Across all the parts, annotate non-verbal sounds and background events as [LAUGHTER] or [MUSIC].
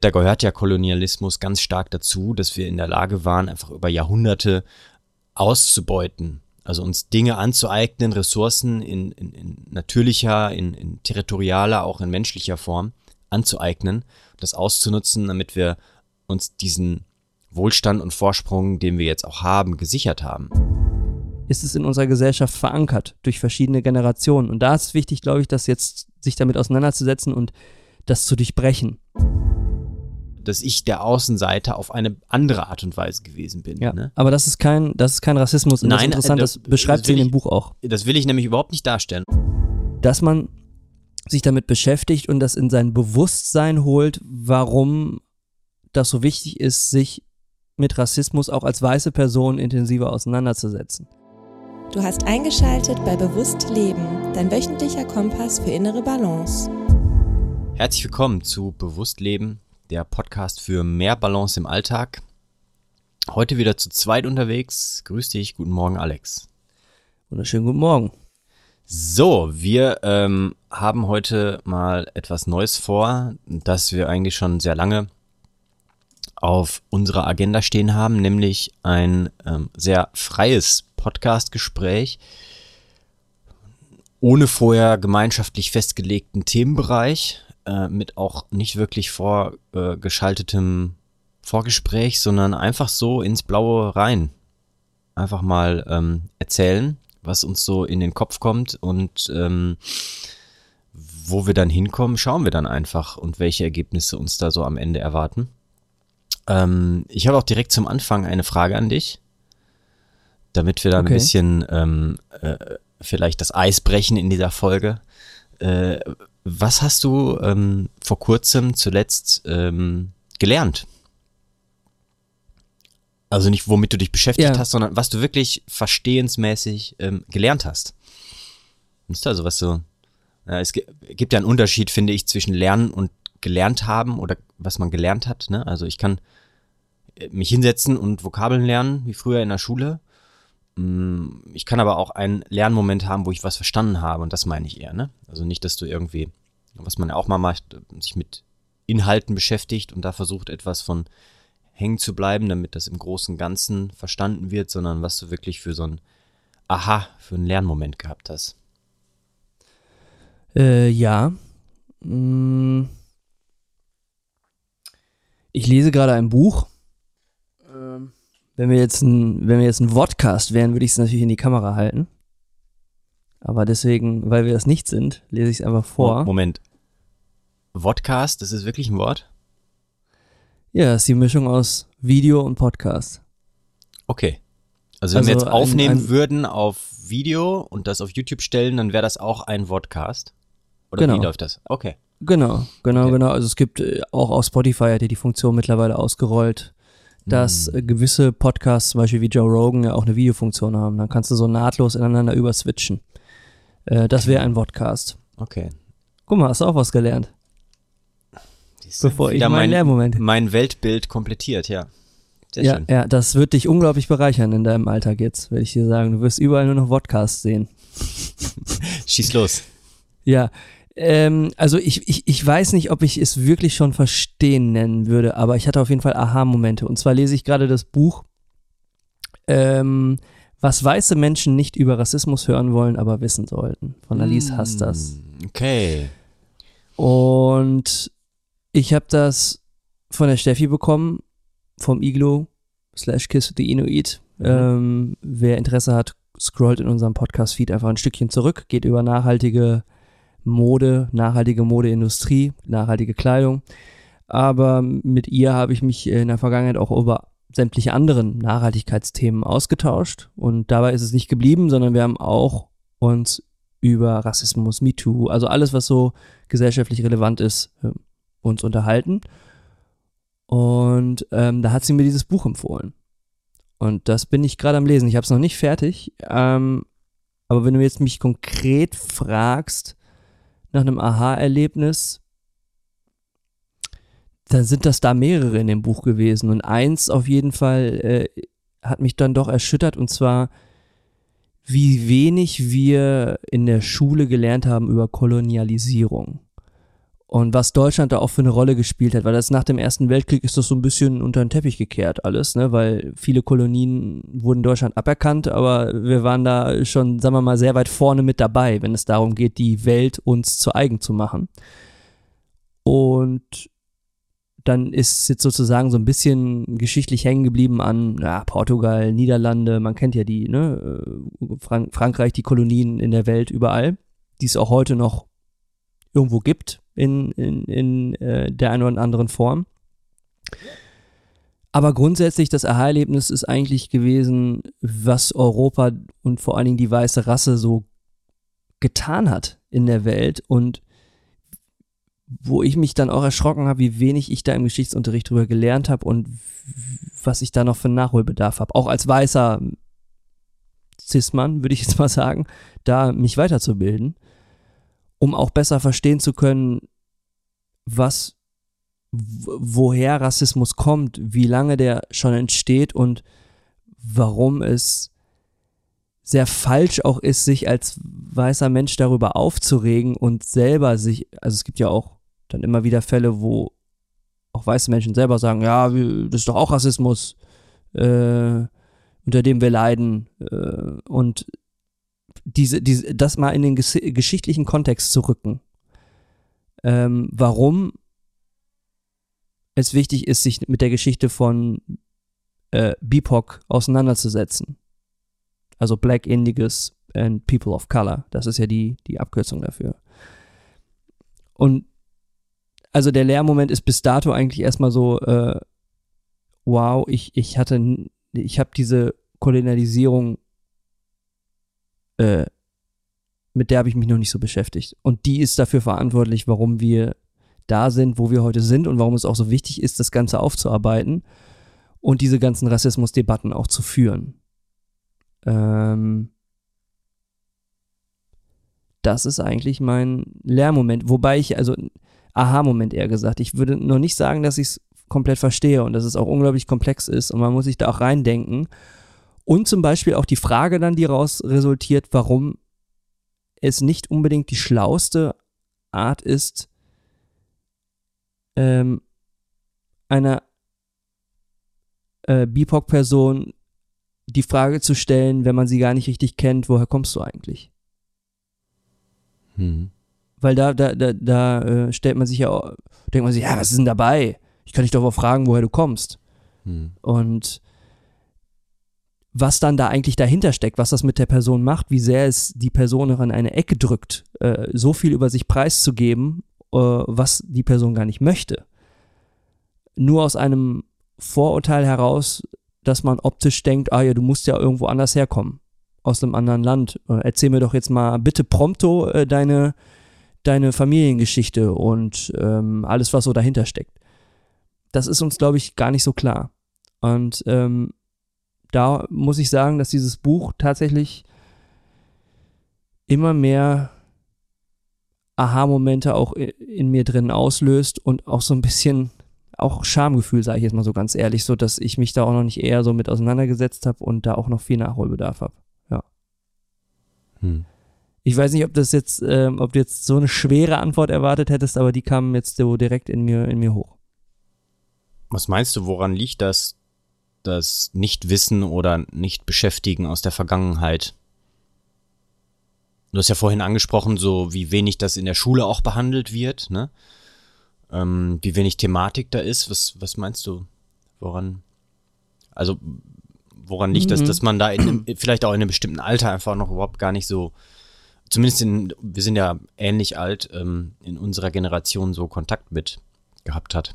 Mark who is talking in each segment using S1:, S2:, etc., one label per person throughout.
S1: Da gehört ja Kolonialismus ganz stark dazu, dass wir in der Lage waren, einfach über Jahrhunderte auszubeuten. Also uns Dinge anzueignen, Ressourcen in, in, in natürlicher, in, in territorialer, auch in menschlicher Form anzueignen, das auszunutzen, damit wir uns diesen Wohlstand und Vorsprung, den wir jetzt auch haben, gesichert haben.
S2: Ist es in unserer Gesellschaft verankert durch verschiedene Generationen. Und da ist wichtig, glaube ich, das jetzt sich damit auseinanderzusetzen und das zu durchbrechen.
S1: Dass ich der Außenseiter auf eine andere Art und Weise gewesen bin.
S2: Ja,
S1: ne?
S2: aber das ist kein, das ist kein Rassismus. Und
S1: Nein,
S2: das ist interessant,
S1: äh,
S2: das,
S1: das-
S2: beschreibt
S1: das
S2: sie in dem
S1: ich-
S2: Buch auch.
S1: Das will ich nämlich überhaupt nicht darstellen.
S2: Dass man sich damit beschäftigt und das in sein Bewusstsein holt, warum das so wichtig ist, sich mit Rassismus auch als weiße Person intensiver auseinanderzusetzen.
S3: Du hast eingeschaltet bei Bewusst Leben, dein wöchentlicher Kompass für innere Balance.
S1: Herzlich willkommen zu Bewusst Leben, der Podcast für mehr Balance im Alltag. Heute wieder zu zweit unterwegs. Grüß dich, guten Morgen, Alex.
S2: Wunderschönen guten Morgen.
S1: So, wir ähm, haben heute mal etwas Neues vor, das wir eigentlich schon sehr lange auf unserer Agenda stehen haben, nämlich ein ähm, sehr freies Podcast-Gespräch ohne vorher gemeinschaftlich festgelegten Themenbereich, äh, mit auch nicht wirklich vorgeschaltetem Vorgespräch, sondern einfach so ins Blaue rein. Einfach mal ähm, erzählen, was uns so in den Kopf kommt und ähm, wo wir dann hinkommen, schauen wir dann einfach und welche Ergebnisse uns da so am Ende erwarten. Ähm, ich habe auch direkt zum Anfang eine Frage an dich, damit wir da
S2: Okay.
S1: ein bisschen ähm, äh, vielleicht das Eis brechen in dieser Folge. Äh, was hast du ähm, vor kurzem zuletzt ähm, gelernt? Also nicht, womit du dich beschäftigt
S2: Ja.
S1: hast, sondern was du wirklich verstehensmäßig ähm, gelernt hast. Ist also was so. Ja, es gi- gibt ja einen Unterschied, finde ich, zwischen Lernen und gelernt haben oder was man gelernt hat. Ne? Also ich kann äh, mich hinsetzen und Vokabeln lernen, wie früher in der Schule. Mm, Ich kann aber auch einen Lernmoment haben, wo ich was verstanden habe und das meine ich eher. Ne? Also nicht, dass du irgendwie, was man ja auch mal macht, sich mit Inhalten beschäftigt und da versucht, etwas von hängen zu bleiben, damit das im großen Ganzen verstanden wird, sondern was du wirklich für so ein Aha, für einen Lernmoment gehabt hast.
S2: Äh, ja. Mm. Ich lese gerade ein Buch. Wenn wir jetzt ein, wenn wir jetzt ein Vodcast wären, würde ich es natürlich in die Kamera halten. Aber deswegen, weil wir das nicht sind, lese ich es einfach vor.
S1: Mo- Moment. Vodcast, das ist wirklich ein Wort?
S2: Ja, das ist die Mischung aus Video und Podcast.
S1: Okay. Also wenn wir
S2: Also
S1: jetzt
S2: ein-
S1: aufnehmen
S2: ein-
S1: würden auf Video und das auf YouTube stellen, dann wäre das auch ein Vodcast. Oder
S2: Genau.
S1: wie läuft das? Okay.
S2: Genau, genau,
S1: Okay.
S2: genau. Also es gibt äh, auch auf Spotify hat die Funktion mittlerweile ausgerollt, dass äh, gewisse Podcasts, zum Beispiel wie Joe Rogan, ja auch eine Videofunktion haben. Dann kannst du so nahtlos ineinander überswitchen. Äh, das wäre ein Podcast.
S1: Okay.
S2: Guck mal, hast du auch was gelernt, bevor ich meinen
S1: mein,
S2: Lehrmoment.
S1: mein Weltbild komplettiert, ja. Sehr
S2: Ja,
S1: schön.
S2: ja, das wird dich unglaublich bereichern in deinem Alltag jetzt, werde ich dir sagen. Du wirst überall nur noch Podcasts sehen. [LAUGHS]
S1: Schieß los.
S2: Ja, ähm, also ich, ich, ich weiß nicht, ob ich es wirklich schon verstehen nennen würde, aber ich hatte auf jeden Fall Aha-Momente. Und zwar lese ich gerade das Buch, ähm, was weiße Menschen nicht über Rassismus hören wollen, aber wissen sollten. Von Alice Hastas.
S1: Mm, Okay.
S2: Und ich habe das von der Steffi bekommen, vom Iglo slash Kiss the Inuit.
S1: Mhm.
S2: Ähm, wer Interesse hat, scrollt in unserem Podcast-Feed einfach ein Stückchen zurück, geht über nachhaltige Mode, nachhaltige Modeindustrie, nachhaltige Kleidung. Aber mit ihr habe ich mich in der Vergangenheit auch über sämtliche anderen Nachhaltigkeitsthemen ausgetauscht. Und dabei ist es nicht geblieben, sondern wir haben auch uns über Rassismus, MeToo, also alles, was so gesellschaftlich relevant ist, äh, uns unterhalten. Und ähm, da hat sie mir dieses Buch empfohlen. Und das bin ich gerade am Lesen. Ich habe es noch nicht fertig. Ähm, aber wenn du jetzt mich konkret fragst nach einem Aha-Erlebnis, dann sind das da mehrere in dem Buch gewesen. Und eins auf jeden Fall äh, hat mich dann doch erschüttert. Und zwar, wie wenig wir in der Schule gelernt haben über Kolonialisierung. Und was Deutschland da auch für eine Rolle gespielt hat, weil das nach dem Ersten Weltkrieg ist das so ein bisschen unter den Teppich gekehrt alles, ne? weil viele Kolonien wurden Deutschland aberkannt, aber wir waren da schon, sagen wir mal, sehr weit vorne mit dabei, wenn es darum geht, die Welt uns zu eigen zu machen. Und dann ist jetzt sozusagen so ein bisschen geschichtlich hängen geblieben an ja, Portugal, Niederlande, man kennt ja die, ne? Äh, Frank Frankreich, die Kolonien in der Welt überall, die es auch heute noch irgendwo gibt in, in, in äh, der einen oder anderen Form. Aber grundsätzlich das Aha-Erlebnis ist eigentlich gewesen, was Europa und vor allen Dingen die weiße Rasse so getan hat in der Welt und wo ich mich dann auch erschrocken habe, wie wenig ich da im Geschichtsunterricht drüber gelernt habe und was ich da noch für Nachholbedarf habe. Auch als weißer Cis-Mann, würde ich jetzt mal sagen, da mich weiterzubilden um auch besser verstehen zu können, was, woher Rassismus kommt, wie lange der schon entsteht und warum es sehr falsch auch ist, sich als weißer Mensch darüber aufzuregen und selber sich, also es gibt ja auch dann immer wieder Fälle, wo auch weiße Menschen selber sagen, ja, das ist doch auch Rassismus, äh, unter dem wir leiden. Äh, und diese, diese, das mal in den ges geschichtlichen Kontext zu rücken. Ähm, warum es wichtig ist, sich mit der Geschichte von äh, BIPOC auseinanderzusetzen. Also Black Indigus and People of Color. Das ist ja die, die Abkürzung dafür. Und also der Lehrmoment ist bis dato eigentlich erstmal so, äh, wow, ich, ich hatte, ich habe diese Kolonialisierung äh, mit der habe ich mich noch nicht so beschäftigt. Und die ist dafür verantwortlich, warum wir da sind, wo wir heute sind und warum es auch so wichtig ist, das Ganze aufzuarbeiten und diese ganzen Rassismusdebatten auch zu führen. Ähm, das ist eigentlich mein Lehrmoment, wobei ich, also Aha-Moment eher gesagt, ich würde noch nicht sagen, dass ich es komplett verstehe und dass es auch unglaublich komplex ist und man muss sich da auch reindenken und zum Beispiel auch die Frage dann, die daraus resultiert, warum es nicht unbedingt die schlauste Art ist, ähm, einer äh, BIPOC-Person die Frage zu stellen, wenn man sie gar nicht richtig kennt, woher kommst du eigentlich? Hm. Weil da, da, da, da äh, stellt man sich ja, denkt man sich, ja, was ist denn dabei? Ich kann dich doch mal fragen, woher du kommst. Hm. Und was dann da eigentlich dahinter steckt, was das mit der Person macht, wie sehr es die Person noch in eine Ecke drückt, äh, so viel über sich preiszugeben, äh, was die Person gar nicht möchte. Nur aus einem Vorurteil heraus, dass man optisch denkt, ah ja, du musst ja irgendwo anders herkommen, aus einem anderen Land. Äh, erzähl mir doch jetzt mal bitte prompto äh, deine, deine Familiengeschichte und ähm, alles, was so dahinter steckt. Das ist uns, glaube ich, gar nicht so klar. Und ähm, da muss ich sagen, dass dieses Buch tatsächlich immer mehr Aha-Momente auch in mir drin auslöst und auch so ein bisschen auch Schamgefühl, sage ich jetzt mal so ganz ehrlich, so dass ich mich da auch noch nicht eher so mit auseinandergesetzt habe und da auch noch viel Nachholbedarf habe. Ja. Hm. Ich weiß nicht, ob das jetzt, ähm, ob du jetzt so eine schwere Antwort erwartet hättest, aber die kam jetzt so direkt in mir, in mir hoch.
S1: Was meinst du, woran liegt das, das Nichtwissen oder Nicht-Beschäftigen aus der Vergangenheit. Du hast ja vorhin angesprochen, so wie wenig das in der Schule auch behandelt wird, ne? Ähm, wie wenig Thematik da ist. Was, was meinst du? Woran? Also, woran liegt mhm. das, dass man da in, vielleicht auch in einem bestimmten Alter einfach noch überhaupt gar nicht so, zumindest in, wir sind ja ähnlich alt, ähm, in unserer Generation so Kontakt mit gehabt hat?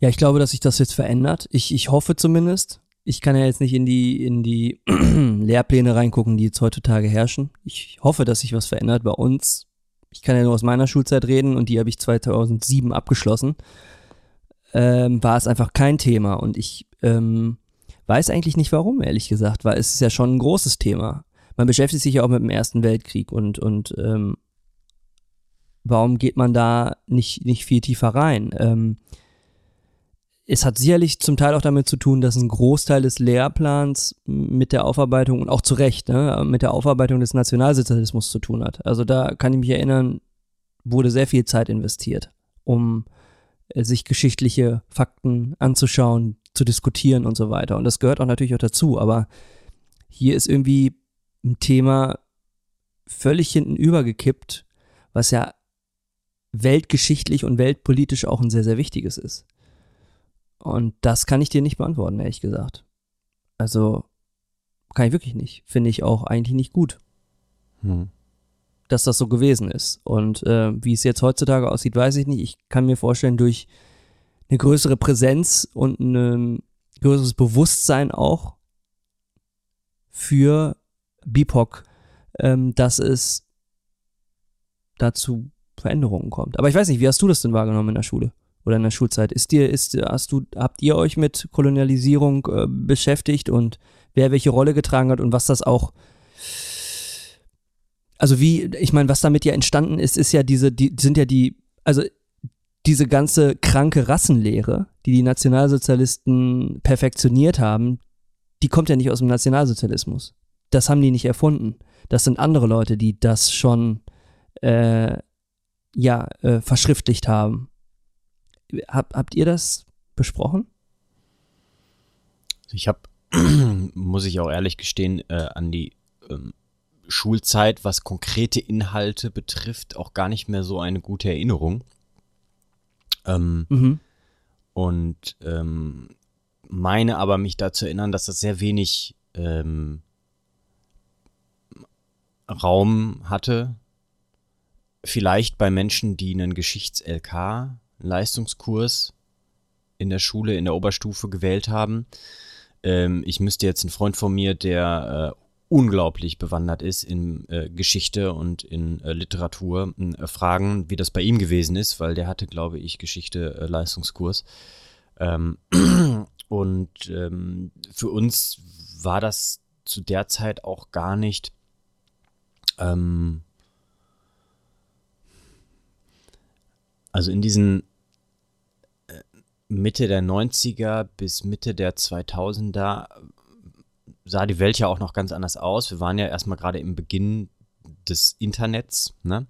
S2: Ja, ich glaube, dass sich das jetzt verändert. Ich, ich hoffe zumindest. Ich kann ja jetzt nicht in die, in die [CLEARS THROAT] Lehrpläne reingucken, die jetzt heutzutage herrschen. Ich hoffe, dass sich was verändert bei uns. Ich kann ja nur aus meiner Schulzeit reden und die habe ich 2007 abgeschlossen. Ähm, war es einfach kein Thema und ich ähm, weiß eigentlich nicht warum, ehrlich gesagt, weil es ist ja schon ein großes Thema. Man beschäftigt sich ja auch mit dem Ersten Weltkrieg und, und ähm, warum geht man da nicht, nicht viel tiefer rein? Ähm, es hat sicherlich zum Teil auch damit zu tun, dass ein Großteil des Lehrplans mit der Aufarbeitung und auch zu Recht ne, mit der Aufarbeitung des Nationalsozialismus zu tun hat. Also da kann ich mich erinnern, wurde sehr viel Zeit investiert, um äh, sich geschichtliche Fakten anzuschauen, zu diskutieren und so weiter. Und das gehört auch natürlich auch dazu, aber hier ist irgendwie ein Thema völlig hinten übergekippt, was ja weltgeschichtlich und weltpolitisch auch ein sehr, sehr wichtiges ist. Und das kann ich dir nicht beantworten, ehrlich gesagt. Also kann ich wirklich nicht. Finde ich auch eigentlich nicht gut, hm. dass das so gewesen ist. Und äh, wie es jetzt heutzutage aussieht, weiß ich nicht. Ich kann mir vorstellen, durch eine größere Präsenz und ein größeres Bewusstsein auch für BIPOC, ähm, dass es dazu Veränderungen kommt. Aber ich weiß nicht, wie hast du das denn wahrgenommen in der Schule oder in der Schulzeit? Ist dir, ist, hast du, habt ihr euch mit Kolonialisierung äh, beschäftigt und wer welche Rolle getragen hat und was das auch also wie, ich meine, was damit ja entstanden ist, ist ja diese, die sind ja die, also diese ganze kranke Rassenlehre, die die Nationalsozialisten perfektioniert haben, die kommt ja nicht aus dem Nationalsozialismus. Das haben die nicht erfunden. Das sind andere Leute, die das schon äh, ja, äh, verschriftlicht haben. Hab, habt ihr das besprochen?
S1: Ich habe, [CLEARS THROAT] muss ich auch ehrlich gestehen, äh, an die ähm, Schulzeit, was konkrete Inhalte betrifft, auch gar nicht mehr so eine gute Erinnerung. Ähm, mhm. Und ähm, meine aber mich dazu erinnern, dass das sehr wenig ähm, Raum hatte vielleicht bei Menschen, die einen Geschichts-LK-Leistungskurs in der Schule, in der Oberstufe gewählt haben. Ähm, ich müsste jetzt einen Freund von mir, der äh, unglaublich bewandert ist in äh, Geschichte und in äh, Literatur, äh, fragen, wie das bei ihm gewesen ist, weil der hatte, glaube ich, Geschichte-Leistungskurs. Ähm, [CLEARS THROAT] und ähm, für uns war das zu der Zeit auch gar nicht ähm, Also in diesen äh, Mitte der 90er bis Mitte der 2000er sah die Welt ja auch noch ganz anders aus. Wir waren ja erstmal gerade im Beginn des Internets, ne?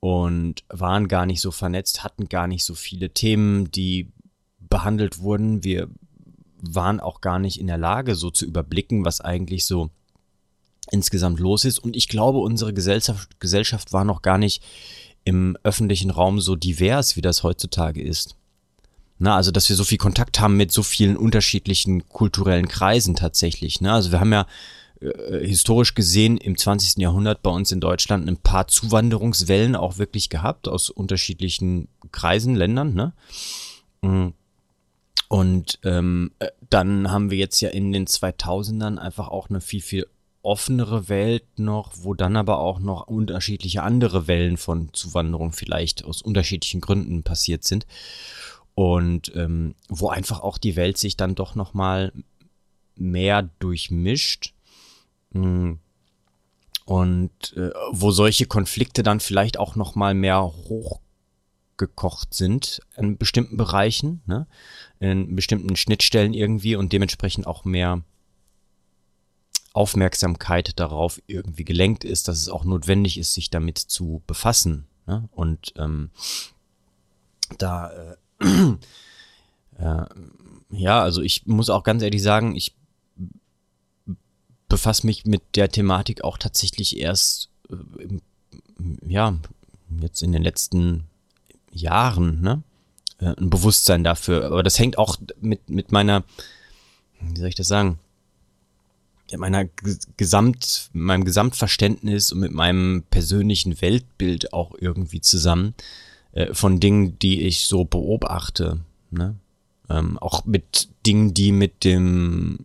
S1: Und waren gar nicht so vernetzt, hatten gar nicht so viele Themen, die behandelt wurden. Wir waren auch gar nicht in der Lage, so zu überblicken, was eigentlich so insgesamt los ist. Und ich glaube, unsere Gesellschaft, Gesellschaft war noch gar nicht im öffentlichen Raum so divers, wie das heutzutage ist. Na, also, dass wir so viel Kontakt haben mit so vielen unterschiedlichen kulturellen Kreisen tatsächlich. Ne? Also, wir haben ja äh, historisch gesehen im 20. Jahrhundert bei uns in Deutschland ein paar Zuwanderungswellen auch wirklich gehabt aus unterschiedlichen Kreisen, Ländern. Ne? Mm. Und ähm, äh, dann haben wir jetzt ja in den 2000ern einfach auch eine viel, viel offenere Welt noch, wo dann aber auch noch unterschiedliche andere Wellen von Zuwanderung vielleicht aus unterschiedlichen Gründen passiert sind. Und ähm, wo einfach auch die Welt sich dann doch noch mal mehr durchmischt. Mm. Und äh, wo solche Konflikte dann vielleicht auch noch mal mehr hochgekocht sind in bestimmten Bereichen, ne? in bestimmten Schnittstellen irgendwie und dementsprechend auch mehr Aufmerksamkeit darauf irgendwie gelenkt ist, dass es auch notwendig ist, sich damit zu befassen. Ne? Und ähm, da, äh, [CLEARS THROAT] ja, also ich muss auch ganz ehrlich sagen, ich befasse mich mit der Thematik auch tatsächlich erst, äh, ja, jetzt in den letzten Jahren, ne? Äh, ein Bewusstsein dafür. Aber das hängt auch mit, mit meiner, wie soll ich das sagen? meiner Gesamt, meinem Gesamtverständnis und mit meinem persönlichen Weltbild auch irgendwie zusammen äh, von Dingen, die ich so beobachte. Ne? Ähm, auch mit Dingen, die mit dem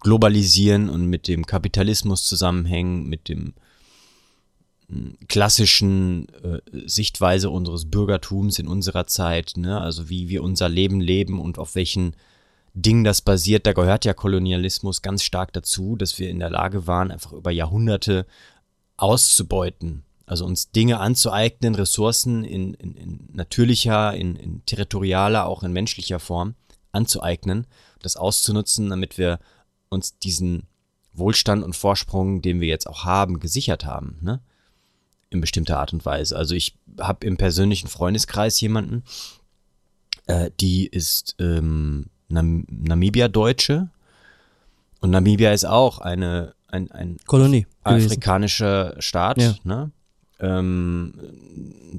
S1: Globalisieren und mit dem Kapitalismus zusammenhängen, mit dem hm, klassischen äh, Sichtweise unseres Bürgertums in unserer Zeit, ne? also wie wir unser Leben leben und auf welchen Ding, das basiert, da gehört ja Kolonialismus ganz stark dazu, dass wir in der Lage waren, einfach über Jahrhunderte auszubeuten. Also uns Dinge anzueignen, Ressourcen in, in, in natürlicher, in, in territorialer, auch in menschlicher Form anzueignen, das auszunutzen, damit wir uns diesen Wohlstand und Vorsprung, den wir jetzt auch haben, gesichert haben. Ne? in bestimmter Art und Weise. Also ich habe im persönlichen Freundeskreis jemanden, äh, die ist ähm, Nam Namibia-Deutsche und Namibia ist auch eine ein, ein
S2: Kolonie.
S1: afrikanischer Staat,
S2: Ja.
S1: ne? Ähm,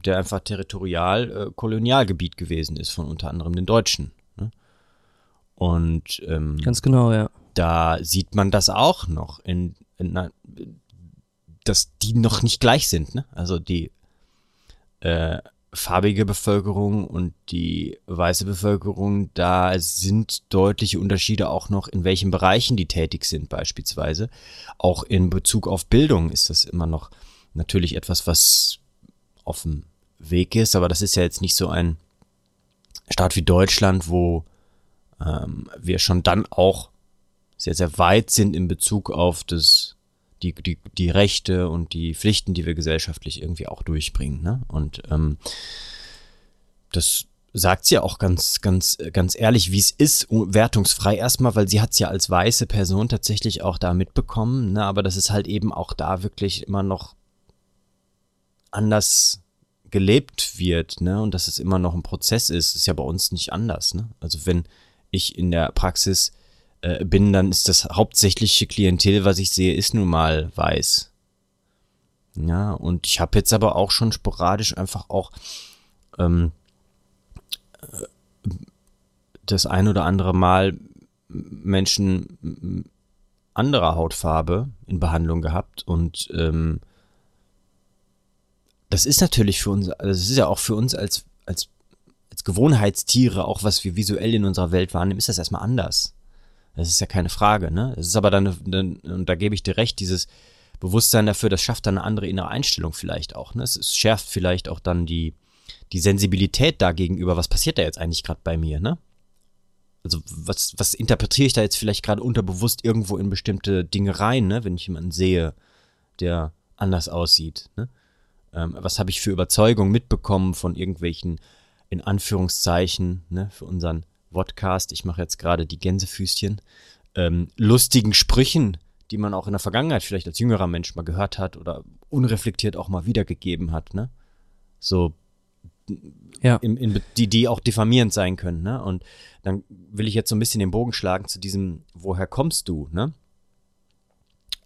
S1: der einfach territorial äh, Kolonialgebiet gewesen ist von unter anderem den Deutschen. Ne? Und ähm,
S2: Ganz genau, ja.
S1: da sieht man das auch noch, in, in dass die noch nicht gleich sind. Ne? Also die äh, farbige Bevölkerung und die weiße Bevölkerung, da sind deutliche Unterschiede auch noch, in welchen Bereichen die tätig sind beispielsweise. Auch in Bezug auf Bildung ist das immer noch natürlich etwas, was auf dem Weg ist, aber das ist ja jetzt nicht so ein Staat wie Deutschland, wo ähm, wir schon dann auch sehr, sehr weit sind in Bezug auf das, die, die, die Rechte und die Pflichten, die wir gesellschaftlich irgendwie auch durchbringen. Ne? Und ähm, das sagt sie ja auch ganz, ganz, ganz ehrlich, wie es ist, wertungsfrei erstmal, weil sie hat es ja als weiße Person tatsächlich auch da mitbekommen, ne? aber das ist halt eben auch da wirklich immer noch anders gelebt wird, ne? Und dass es immer noch ein Prozess ist, ist ja bei uns nicht anders, ne? Also wenn ich in der Praxis äh, bin, dann ist das hauptsächliche Klientel, was ich sehe, ist nun mal weiß. Ja, und ich habe jetzt aber auch schon sporadisch einfach auch ähm, äh, das ein oder andere Mal Menschen anderer Hautfarbe in Behandlung gehabt und ähm, das ist natürlich für uns, also das ist ja auch für uns als, als, als Gewohnheitstiere, auch was wir visuell in unserer Welt wahrnehmen, ist das erstmal anders. Das ist ja keine Frage, ne? Es ist aber dann, dann, und da gebe ich dir recht, dieses Bewusstsein dafür, das schafft dann eine andere innere Einstellung vielleicht auch, ne? Es, es schärft vielleicht auch dann die, die Sensibilität da gegenüber, was passiert da jetzt eigentlich gerade bei mir, ne? Also was, was interpretiere ich da jetzt vielleicht gerade unterbewusst irgendwo in bestimmte Dinge rein, ne? Wenn ich jemanden sehe, der anders aussieht, ne? Ähm, was habe ich für Überzeugung mitbekommen von irgendwelchen, in Anführungszeichen, ne, für unseren Podcast, ich mache jetzt gerade die Gänsefüßchen, ähm, lustigen Sprüchen, die man auch in der Vergangenheit vielleicht als jüngerer Mensch mal gehört hat oder unreflektiert auch mal wiedergegeben hat, ne? So
S2: Ja.
S1: im, in, die, die auch diffamierend sein können, ne? Und dann will ich jetzt so ein bisschen den Bogen schlagen zu diesem, woher kommst du, ne?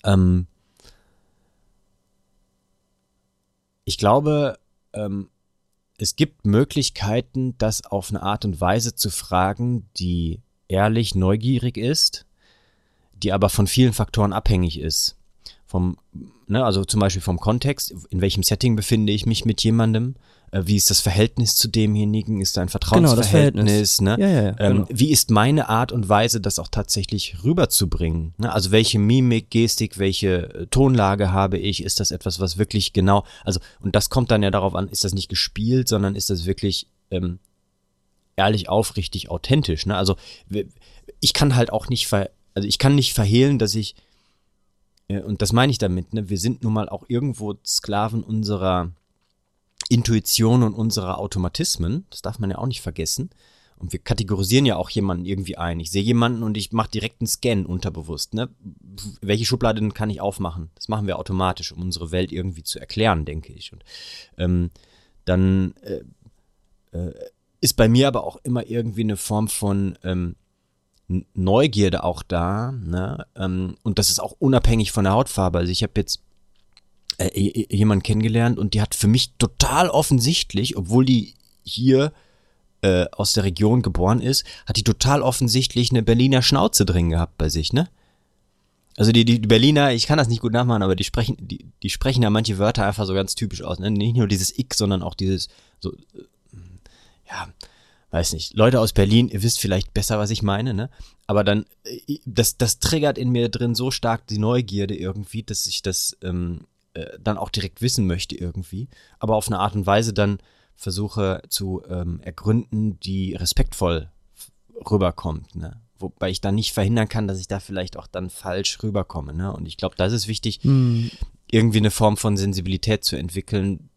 S1: Ähm, ich glaube, ähm, es gibt Möglichkeiten, das auf eine Art und Weise zu fragen, die ehrlich neugierig ist, die aber von vielen Faktoren abhängig ist. Vom, ne, also zum Beispiel vom Kontext, in welchem Setting befinde ich mich mit jemandem, wie ist das Verhältnis zu demjenigen, ist da ein
S2: Genau, das
S1: Vertrauensverhältnis, ne?
S2: Ja, ja, ja,
S1: ähm,
S2: genau.
S1: Wie ist meine Art und Weise, das auch tatsächlich rüberzubringen? Ne? Also welche Mimik, Gestik, welche äh, Tonlage habe ich? Ist das etwas, was wirklich genau, also und das kommt dann ja darauf an, ist das nicht gespielt, sondern ist das wirklich ähm, ehrlich, aufrichtig, authentisch? Ne? Also ich kann halt auch nicht, ver also ich kann nicht verhehlen, dass ich äh, und das meine ich damit, ne? wir sind nun mal auch irgendwo Sklaven unserer Intuition und unserer Automatismen. Das darf man ja auch nicht vergessen. Und wir kategorisieren ja auch jemanden irgendwie ein. Ich sehe jemanden und ich mache direkt einen Scan unterbewusst. Ne? Welche Schublade denn kann ich aufmachen? Das machen wir automatisch, um unsere Welt irgendwie zu erklären, denke ich. Und ähm, dann äh, äh, ist bei mir aber auch immer irgendwie eine Form von ähm, Neugierde auch da. Ne? Ähm, und das ist auch unabhängig von der Hautfarbe. Also ich habe jetzt äh, jemanden kennengelernt und die hat für mich total offensichtlich, obwohl die hier äh, aus der Region geboren ist, hat die total offensichtlich eine Berliner Schnauze drin gehabt bei sich, ne? Also die, die Berliner, ich kann das nicht gut nachmachen, aber die sprechen, die, die sprechen ja manche Wörter einfach so ganz typisch aus. Ne? Nicht nur dieses Ick, sondern auch dieses so, äh, ja, weiß nicht. Leute aus Berlin, ihr wisst vielleicht besser, was ich meine, ne? Aber dann, äh, das, das triggert in mir drin so stark die Neugierde irgendwie, dass ich das ähm, äh, dann auch direkt wissen möchte irgendwie. Aber auf eine Art und Weise dann versuche zu ähm, ergründen, die respektvoll rüberkommt, ne? Wobei ich dann nicht verhindern kann, dass ich da vielleicht auch dann falsch rüberkomme, ne? Und ich glaube, das ist wichtig,
S2: Hm,
S1: irgendwie eine Form von Sensibilität zu entwickeln,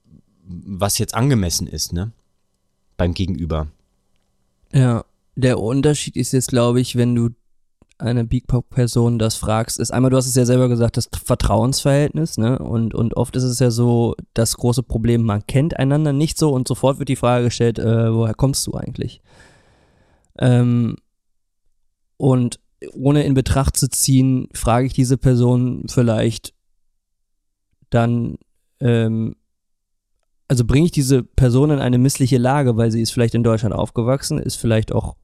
S1: was jetzt angemessen ist, ne? Beim Gegenüber.
S2: Ja, der Unterschied ist jetzt, glaube ich, wenn du eine BIPOC-Person das fragst, ist einmal, du hast es ja selber gesagt, das Vertrauensverhältnis, ne? Und, und oft ist es ja so das große Problem, man kennt einander nicht so und sofort wird die Frage gestellt, äh, woher kommst du eigentlich? Ähm, und ohne in Betracht zu ziehen, frage ich diese Person vielleicht dann, ähm, also bringe ich diese Person in eine missliche Lage, weil sie ist vielleicht in Deutschland aufgewachsen, ist vielleicht auch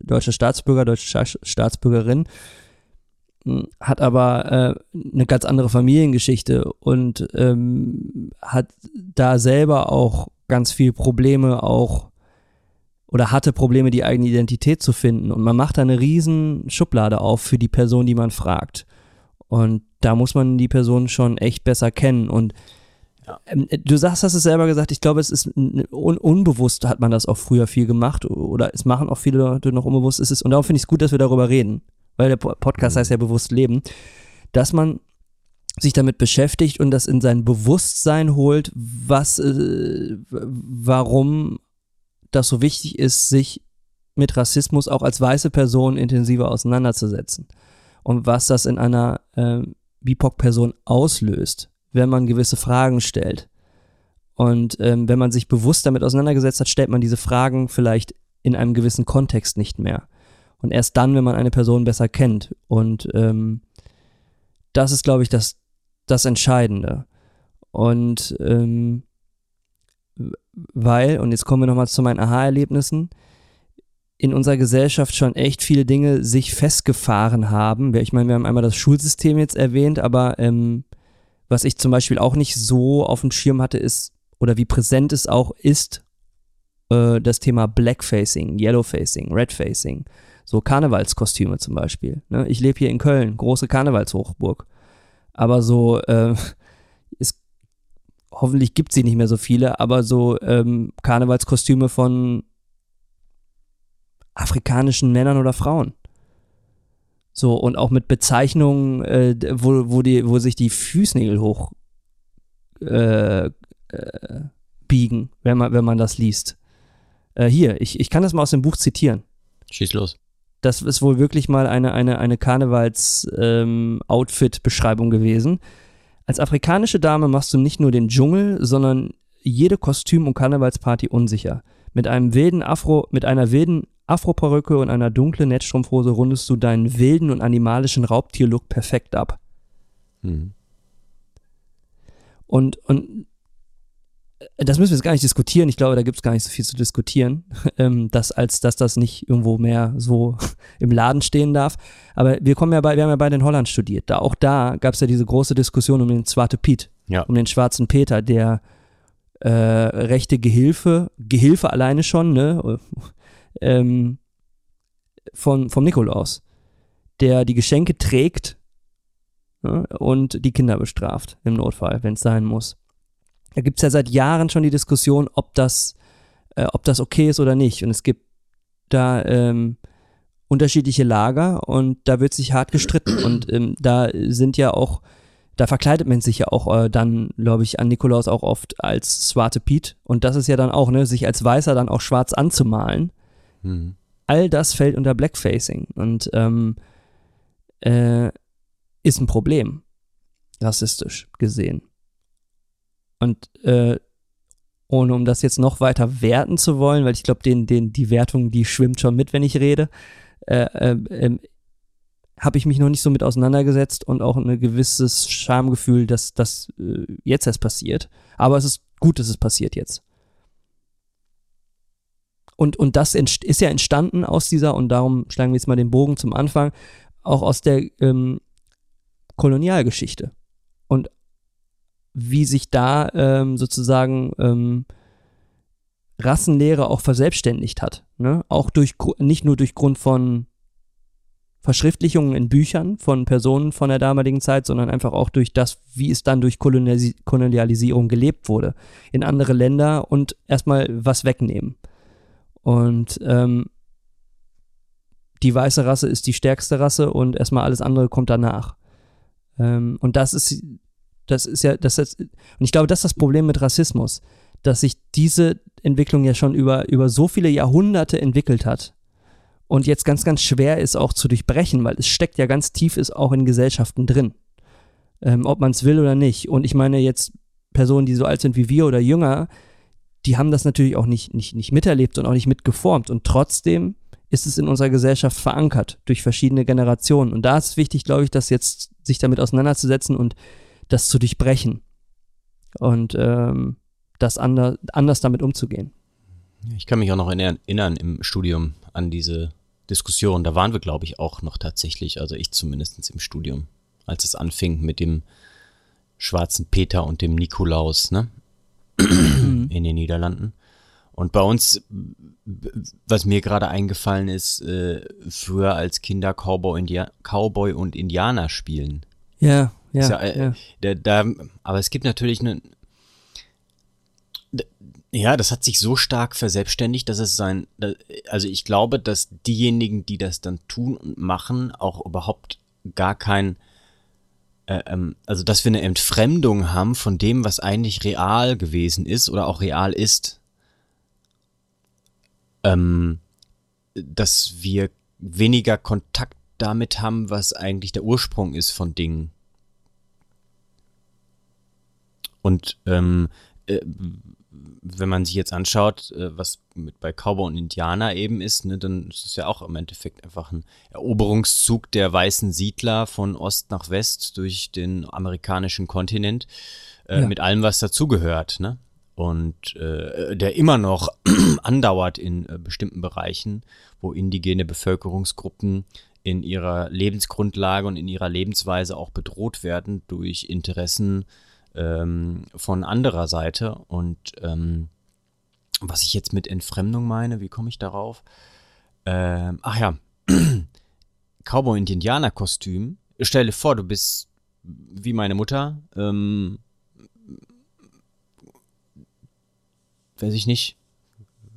S2: deutscher Staatsbürger, deutsche Staatsbürgerin, hm, hat aber äh, eine ganz andere Familiengeschichte und ähm, hat da selber auch ganz viel Probleme auch oder hatte Probleme, die eigene Identität zu finden. Und man macht da eine riesen Schublade auf für die Person, die man fragt. Und da muss man die Person schon echt besser kennen. Und du sagst, hast es selber gesagt, ich glaube, es ist un unbewusst hat man das auch früher viel gemacht oder es machen auch viele Leute noch unbewusst. Es ist, und darum finde ich es gut, dass wir darüber reden, weil der Podcast mhm. heißt ja bewusst leben, dass man sich damit beschäftigt und das in sein Bewusstsein holt, was, äh, warum das so wichtig ist, sich mit Rassismus auch als weiße Person intensiver auseinanderzusetzen und was das in einer äh, BIPOC-Person auslöst wenn man gewisse Fragen stellt. Und ähm, wenn man sich bewusst damit auseinandergesetzt hat, stellt man diese Fragen vielleicht in einem gewissen Kontext nicht mehr. Und erst dann, wenn man eine Person besser kennt. Und ähm, das ist, glaube ich, das, das Entscheidende. Und ähm, weil, und jetzt kommen wir nochmal zu meinen Aha-Erlebnissen, in unserer Gesellschaft schon echt viele Dinge sich festgefahren haben. Ich meine, wir haben einmal das Schulsystem jetzt erwähnt, aber ähm, was ich zum Beispiel auch nicht so auf dem Schirm hatte, ist, oder wie präsent es auch ist, äh, das Thema Blackfacing, Yellowfacing, Redfacing. So Karnevalskostüme zum Beispiel. Ne? Ich lebe hier in Köln, große Karnevalshochburg. Aber so, äh, [LAUGHS] ist, hoffentlich gibt sie nicht mehr so viele, aber so ähm, Karnevalskostüme von afrikanischen Männern oder Frauen. So, und auch mit Bezeichnungen, äh, wo, wo, die, wo sich die Fußnägel hoch äh, äh, biegen, wenn man, wenn man das liest. Äh, hier, ich, ich kann das mal aus dem Buch zitieren.
S1: Schieß los.
S2: Das ist wohl wirklich mal eine, eine, eine Karnevals-Outfit-Beschreibung ähm, gewesen. Als afrikanische Dame machst du nicht nur den Dschungel, sondern jede Kostüm- und Karnevalsparty unsicher. Mit einem wilden Afro, mit einer wilden Afroperücke und einer dunklen Netzstrumpfhose rundest du deinen wilden und animalischen Raubtierlook perfekt ab. Mhm. Und, und äh, das müssen wir jetzt gar nicht diskutieren. Ich glaube, da gibt es gar nicht so viel zu diskutieren, [LAUGHS] ähm, dass, als dass das nicht irgendwo mehr so [LAUGHS] im Laden stehen darf. Aber wir kommen ja bei, wir haben ja beide in Holland studiert. Da auch da gab es ja diese große Diskussion um den Zwarte Piet,
S1: ja.
S2: um den schwarzen Peter, der äh, rechte Gehilfe, Gehilfe alleine schon, ne? ähm, von, vom Nikolaus, der die Geschenke trägt ja, und die Kinder bestraft im Notfall, wenn es sein muss. Da gibt es ja seit Jahren schon die Diskussion, ob das, äh, ob das okay ist oder nicht. Und es gibt da ähm, unterschiedliche Lager und da wird sich hart gestritten. Und ähm, da sind ja auch, da verkleidet man sich ja auch äh, dann, glaube ich, an Nikolaus auch oft als Swarte Piet. Und das ist ja dann auch, ne, sich als Weißer dann auch schwarz anzumalen. Mhm. All das fällt unter Blackfacing und ähm, äh, ist ein Problem, rassistisch gesehen. Und äh, ohne um das jetzt noch weiter werten zu wollen, weil ich glaube, den, den, die Wertung, die schwimmt schon mit, wenn ich rede, äh, äh, ähm, habe ich mich noch nicht so mit auseinandergesetzt und auch ein gewisses Schamgefühl, dass das äh, jetzt erst passiert. Aber es ist gut, dass es passiert jetzt. Und, und das ist ja entstanden aus dieser, und darum schlagen wir jetzt mal den Bogen zum Anfang, auch aus der ähm, Kolonialgeschichte. Und wie sich da ähm, sozusagen ähm, Rassenlehre auch verselbstständigt hat. Ne? Auch durch, nicht nur durch Grund von Verschriftlichungen in Büchern von Personen von der damaligen Zeit, sondern einfach auch durch das, wie es dann durch Kolonialis Kolonialisierung gelebt wurde in andere Länder und erstmal was wegnehmen. Und ähm, die weiße Rasse ist die stärkste Rasse und erstmal alles andere kommt danach. Ähm, und das ist, das ist ja, das ist, und ich glaube, das ist das Problem mit Rassismus, dass sich diese Entwicklung ja schon über, über so viele Jahrhunderte entwickelt hat und jetzt ganz, ganz schwer ist auch zu durchbrechen, weil es steckt ja ganz tief ist auch in Gesellschaften drin. Ähm, ob man es will oder nicht. Und ich meine jetzt Personen, die so alt sind wie wir oder jünger, die haben das natürlich auch nicht, nicht, nicht miterlebt und auch nicht mitgeformt. Und trotzdem ist es in unserer Gesellschaft verankert durch verschiedene Generationen. Und da ist es wichtig, glaube ich, das jetzt sich damit auseinanderzusetzen und das zu durchbrechen. Und ähm, das anders, anders damit umzugehen.
S1: Ich kann mich auch noch erinnern im Studium an diese Diskussion. Da waren wir, glaube ich, auch noch tatsächlich, also ich zumindest im Studium, als es anfing mit dem schwarzen Peter und dem Nikolaus, ne? in den Niederlanden. Und bei uns, was mir gerade eingefallen ist, äh, früher als Kinder Cowboy, India Cowboy und Indianer spielen.
S2: Ja, ja.
S1: ja, äh,
S2: ja.
S1: Da, da, aber es gibt natürlich eine. Ja, das hat sich so stark verselbstständigt, dass es sein. Also ich glaube, dass diejenigen, die das dann tun und machen, auch überhaupt gar kein äh, ähm, also dass wir eine Entfremdung haben von dem, was eigentlich real gewesen ist oder auch real ist. Ähm, dass wir weniger Kontakt damit haben, was eigentlich der Ursprung ist von Dingen. Und ähm, äh, wenn man sich jetzt anschaut, äh, was mit bei Cowboy und Indianer eben ist, ne, dann ist es ja auch im Endeffekt einfach ein Eroberungszug der weißen Siedler von Ost nach West durch den amerikanischen Kontinent äh, ja. mit allem, was dazugehört. Ne? Und äh, der immer noch [CLEARS THROAT] andauert in äh, bestimmten Bereichen, wo indigene Bevölkerungsgruppen in ihrer Lebensgrundlage und in ihrer Lebensweise auch bedroht werden durch Interessen ähm, von anderer Seite. Und ähm, was ich jetzt mit Entfremdung meine, wie komme ich darauf? Ähm, ach ja, [CLEARS THROAT] Cowboy- und Indianer-Kostüm. Stell dir vor, du bist wie meine Mutter, ähm, weiß ich nicht,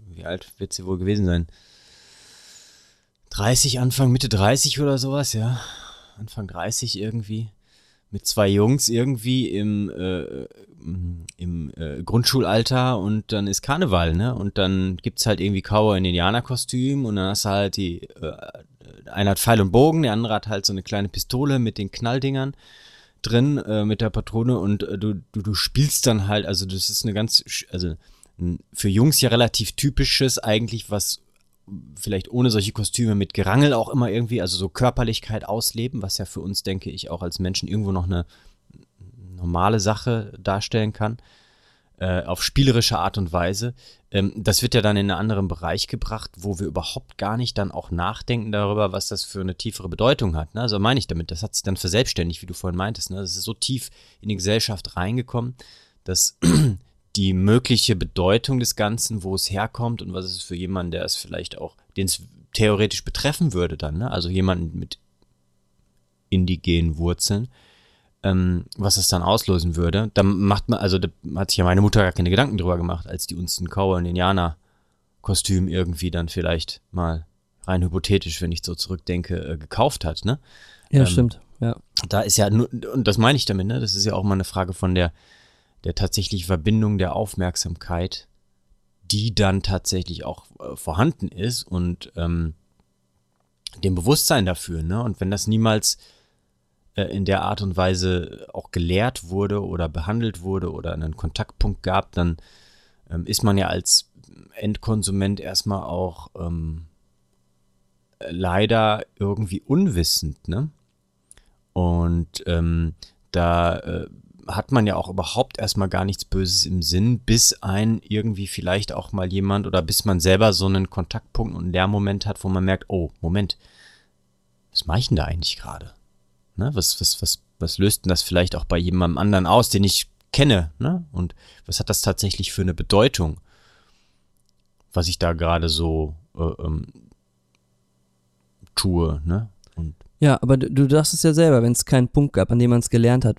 S1: wie alt wird sie wohl gewesen sein? 30, Anfang, Mitte 30 oder sowas, ja. Anfang 30 irgendwie mit zwei Jungs irgendwie im, äh, im äh, Grundschulalter und dann ist Karneval, ne? Und dann gibt's halt irgendwie Cowboy in Indianerkostüm und dann hast du halt die, äh, einer hat Pfeil und Bogen, der andere hat halt so eine kleine Pistole mit den Knalldingern drin, äh, mit der Patrone und äh, du, du, du spielst dann halt, also das ist eine ganz, also für Jungs ja relativ typisches eigentlich, was vielleicht ohne solche Kostüme mit Gerangel auch immer irgendwie, also so Körperlichkeit ausleben, was ja für uns, denke ich, auch als Menschen irgendwo noch eine normale Sache darstellen kann, äh, auf spielerische Art und Weise. Ähm, das wird ja dann in einen anderen Bereich gebracht, wo wir überhaupt gar nicht dann auch nachdenken darüber, was das für eine tiefere Bedeutung hat. Ne? Also meine ich damit, das hat sich dann verselbstständigt, wie du vorhin meintest. Ne? Das ist so tief in die Gesellschaft reingekommen, dass die mögliche Bedeutung des Ganzen, wo es herkommt und was es für jemanden, der es vielleicht auch, den es theoretisch betreffen würde dann, ne? also jemanden mit indigenen Wurzeln, ähm, was es dann auslösen würde. Da macht man, also da hat sich ja meine Mutter gar keine Gedanken drüber gemacht, als die uns ein Cowboy- und Indianer-Kostüm irgendwie dann vielleicht mal rein hypothetisch, wenn ich so zurückdenke, äh, gekauft hat, ne?
S2: Ja, ähm, stimmt, ja.
S1: Da ist ja, nur, und das meine ich damit, ne? Das ist ja auch mal eine Frage von der der tatsächlich Verbindung der Aufmerksamkeit, die dann tatsächlich auch äh, vorhanden ist und ähm, dem Bewusstsein dafür. Ne? Und wenn das niemals äh, in der Art und Weise auch gelehrt wurde oder behandelt wurde oder einen Kontaktpunkt gab, dann ähm, ist man ja als Endkonsument erstmal auch ähm, leider irgendwie unwissend. Ne? Und ähm, da äh, hat man ja auch überhaupt erstmal gar nichts Böses im Sinn, bis ein irgendwie vielleicht auch mal jemand oder bis man selber so einen Kontaktpunkt und einen Lehrmoment hat, wo man merkt, oh, Moment, was mache ich denn da eigentlich gerade? Ne, was, was, was, was löst denn das vielleicht auch bei jemandem anderen aus, den ich kenne? Ne? Und was hat das tatsächlich für eine Bedeutung, was ich da gerade so äh, ähm, tue? Ne? Und
S2: ja, aber du, du sagst es ja selber, wenn es keinen Punkt gab, an dem man es gelernt hat,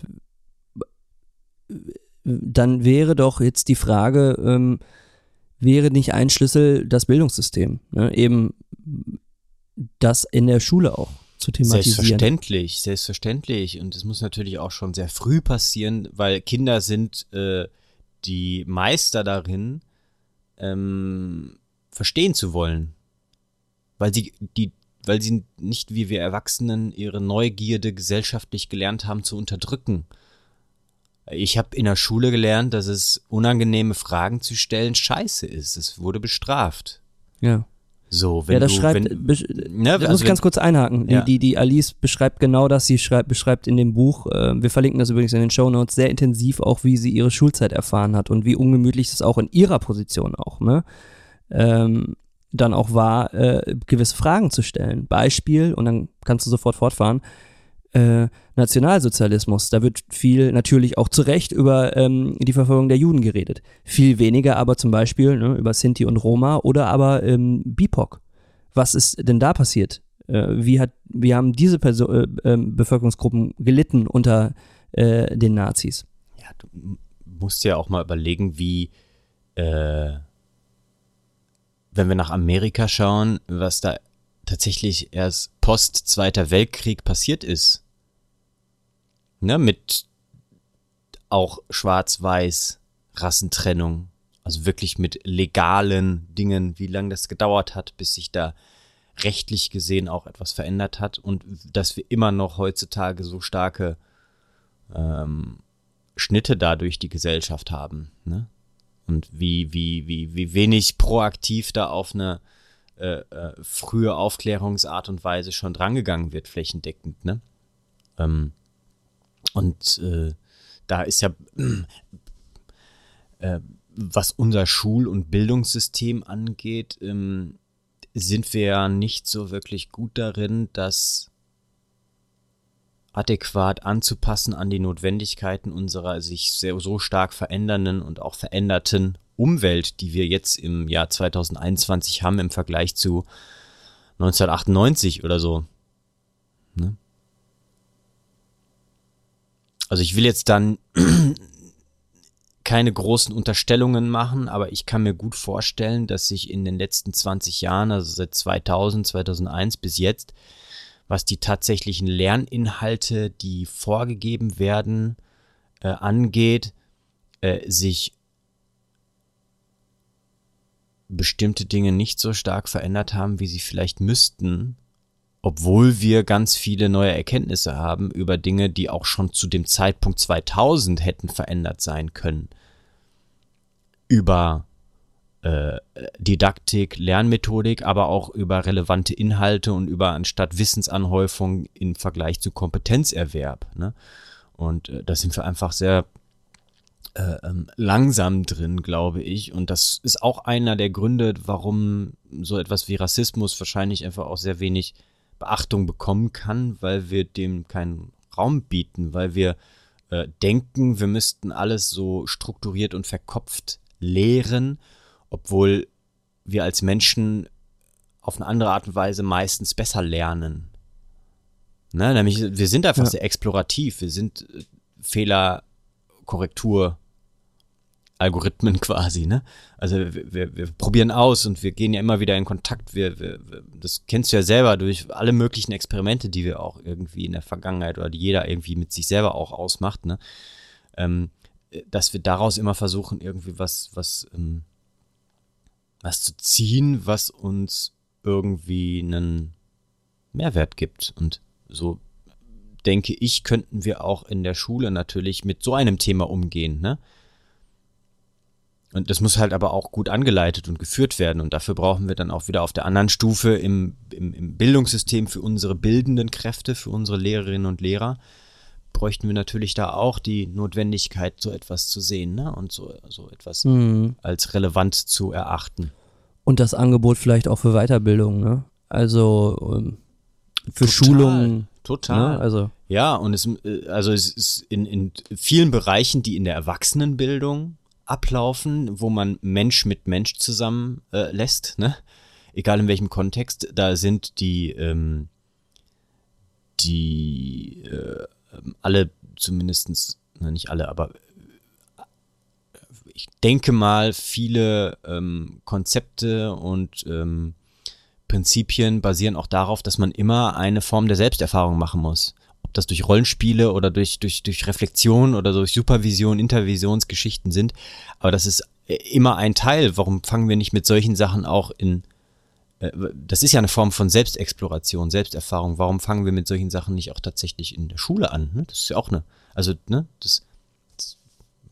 S2: dann wäre doch jetzt die Frage, ähm, wäre nicht ein Schlüssel das Bildungssystem? Ne? Eben das in der Schule auch zu thematisieren.
S1: Selbstverständlich, selbstverständlich. Und es muss natürlich auch schon sehr früh passieren, weil Kinder sind äh, die Meister darin, ähm, verstehen zu wollen. weil sie die, weil sie nicht wie wir Erwachsenen ihre Neugierde gesellschaftlich gelernt haben zu unterdrücken. Ich habe in der Schule gelernt, dass es unangenehme Fragen zu stellen scheiße ist. Es wurde bestraft.
S2: Ja.
S1: So, wenn
S2: ja, das
S1: du,
S2: schreibt,
S1: wenn,
S2: besch-
S1: ne,
S2: da
S1: also
S2: muss ich ganz kurz einhaken.
S1: Ja.
S2: Die, die, die Alice beschreibt genau das. Sie schreibt, beschreibt in dem Buch, äh, wir verlinken das übrigens in den Show Notes, sehr intensiv auch, wie sie ihre Schulzeit erfahren hat und wie ungemütlich es auch in ihrer Position auch, ne? Ähm, dann auch war, äh, gewisse Fragen zu stellen. Beispiel, und dann kannst du sofort fortfahren, äh, Nationalsozialismus. Da wird viel natürlich auch zu Recht über ähm, die Verfolgung der Juden geredet. Viel weniger aber zum Beispiel ne, über Sinti und Roma oder aber ähm, BIPOC. Was ist denn da passiert? Äh, wie, hat, wie haben diese Perso äh, ähm, Bevölkerungsgruppen gelitten unter äh, den Nazis?
S1: Ja, du musst ja auch mal überlegen, wie, äh, wenn wir nach Amerika schauen, was da tatsächlich erst post Zweiter Weltkrieg passiert ist. Ne, mit auch Schwarz-Weiß, Rassentrennung, also wirklich mit legalen Dingen, wie lange das gedauert hat, bis sich da rechtlich gesehen auch etwas verändert hat und dass wir immer noch heutzutage so starke ähm, Schnitte dadurch die Gesellschaft haben. Ne? Und wie, wie, wie, wie wenig proaktiv da auf eine äh, äh, frühe Aufklärungsart und Weise schon drangegangen wird, flächendeckend. Ne? Ähm, und äh, da ist ja, äh, was unser Schul- und Bildungssystem angeht, ähm, sind wir ja nicht so wirklich gut darin, das adäquat anzupassen an die Notwendigkeiten unserer sich sehr, so stark verändernden und auch veränderten Umwelt, die wir jetzt im Jahr 2021 haben im Vergleich zu 1998 oder so. Ne? Also ich will jetzt dann [CLEARS THROAT] keine großen Unterstellungen machen, aber ich kann mir gut vorstellen, dass sich in den letzten 20 Jahren, also seit 2000, 2001 bis jetzt, was die tatsächlichen Lerninhalte, die vorgegeben werden, äh, angeht, äh, sich bestimmte Dinge nicht so stark verändert haben, wie sie vielleicht müssten, obwohl wir ganz viele neue Erkenntnisse haben über Dinge, die auch schon zu dem Zeitpunkt 2000 hätten verändert sein können. Über äh, Didaktik, Lernmethodik, aber auch über relevante Inhalte und über anstatt Wissensanhäufung im Vergleich zu Kompetenzerwerb. Ne? Und äh, da sind wir einfach sehr äh, ähm, langsam drin, glaube ich. Und das ist auch einer der Gründe, warum so etwas wie Rassismus wahrscheinlich einfach auch sehr wenig Beachtung bekommen kann, weil wir dem keinen Raum bieten, weil wir äh, denken, wir müssten alles so strukturiert und verkopft lehren, obwohl wir als Menschen auf eine andere Art und Weise meistens besser lernen. Ne? Nämlich, wir sind einfach
S2: Ja.
S1: sehr explorativ, wir sind äh, Fehlerkorrektur. Algorithmen [LAUGHS] quasi, ne? Also wir, wir, probieren aus und wir gehen ja immer wieder in Kontakt. Wir, wir, das kennst du ja selber durch alle möglichen Experimente, die wir auch irgendwie in der Vergangenheit oder die jeder irgendwie mit sich selber auch ausmacht, ne? Ähm, dass wir daraus immer versuchen, irgendwie was, was, ähm, was zu ziehen, was uns irgendwie einen Mehrwert gibt. Und so denke ich, könnten wir auch in der Schule natürlich mit so einem Thema umgehen, ne? Und das muss halt aber auch gut angeleitet und geführt werden. Und dafür brauchen wir dann auch wieder auf der anderen Stufe im, im, im Bildungssystem für unsere bildenden Kräfte, für unsere Lehrerinnen und Lehrer, bräuchten wir natürlich da auch die Notwendigkeit, so etwas zu sehen ne? und so, so etwas
S2: Mhm.
S1: als relevant zu erachten.
S2: Und das Angebot vielleicht auch für Weiterbildung, ne? Also ähm, für
S1: Total,
S2: Schulungen.
S1: Total.
S2: Ne? Also
S1: Ja, und es, äh, also es ist in, in vielen Bereichen, die in der Erwachsenenbildung ablaufen, wo man Mensch mit Mensch zusammen äh, lässt, ne? egal in welchem Kontext, da sind die, ähm, die äh, ähm, alle zumindestens, na, nicht alle, aber äh, ich denke mal, viele ähm, Konzepte und ähm, Prinzipien basieren auch darauf, dass man immer eine Form der Selbsterfahrung machen muss. Das durch Rollenspiele oder durch, durch, durch Reflexion oder durch Supervision, Intervisionsgeschichten sind. Aber das ist äh, immer ein Teil. Warum fangen wir nicht mit solchen Sachen auch in, äh, das ist ja eine Form von Selbstexploration, Selbsterfahrung. Warum fangen wir mit solchen Sachen nicht auch tatsächlich in der Schule an? Ne? Das ist ja auch eine, also, ne, das, das,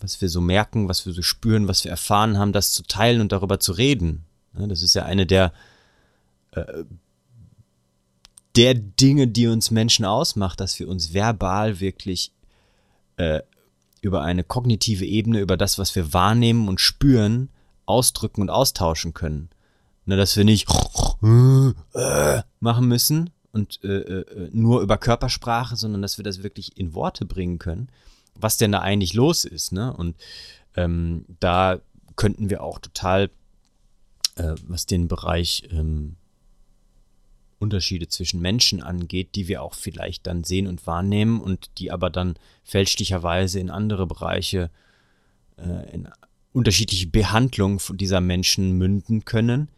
S1: was wir so merken, was wir so spüren, was wir erfahren haben, das zu teilen und darüber zu reden. Ne? Das ist ja eine der, äh, der Dinge, die uns Menschen ausmacht, dass wir uns verbal wirklich äh, über eine kognitive Ebene, über das, was wir wahrnehmen und spüren, ausdrücken und austauschen können. Ne, dass wir nicht machen müssen und äh, äh, nur über Körpersprache, sondern dass wir das wirklich in Worte bringen können, was denn da eigentlich los ist. Ne? Und ähm, da könnten wir auch total, äh, was den Bereich ähm, Unterschiede zwischen Menschen angeht, die wir auch vielleicht dann sehen und wahrnehmen und die aber dann fälschlicherweise in andere Bereiche, äh, in unterschiedliche Behandlungen dieser Menschen münden können,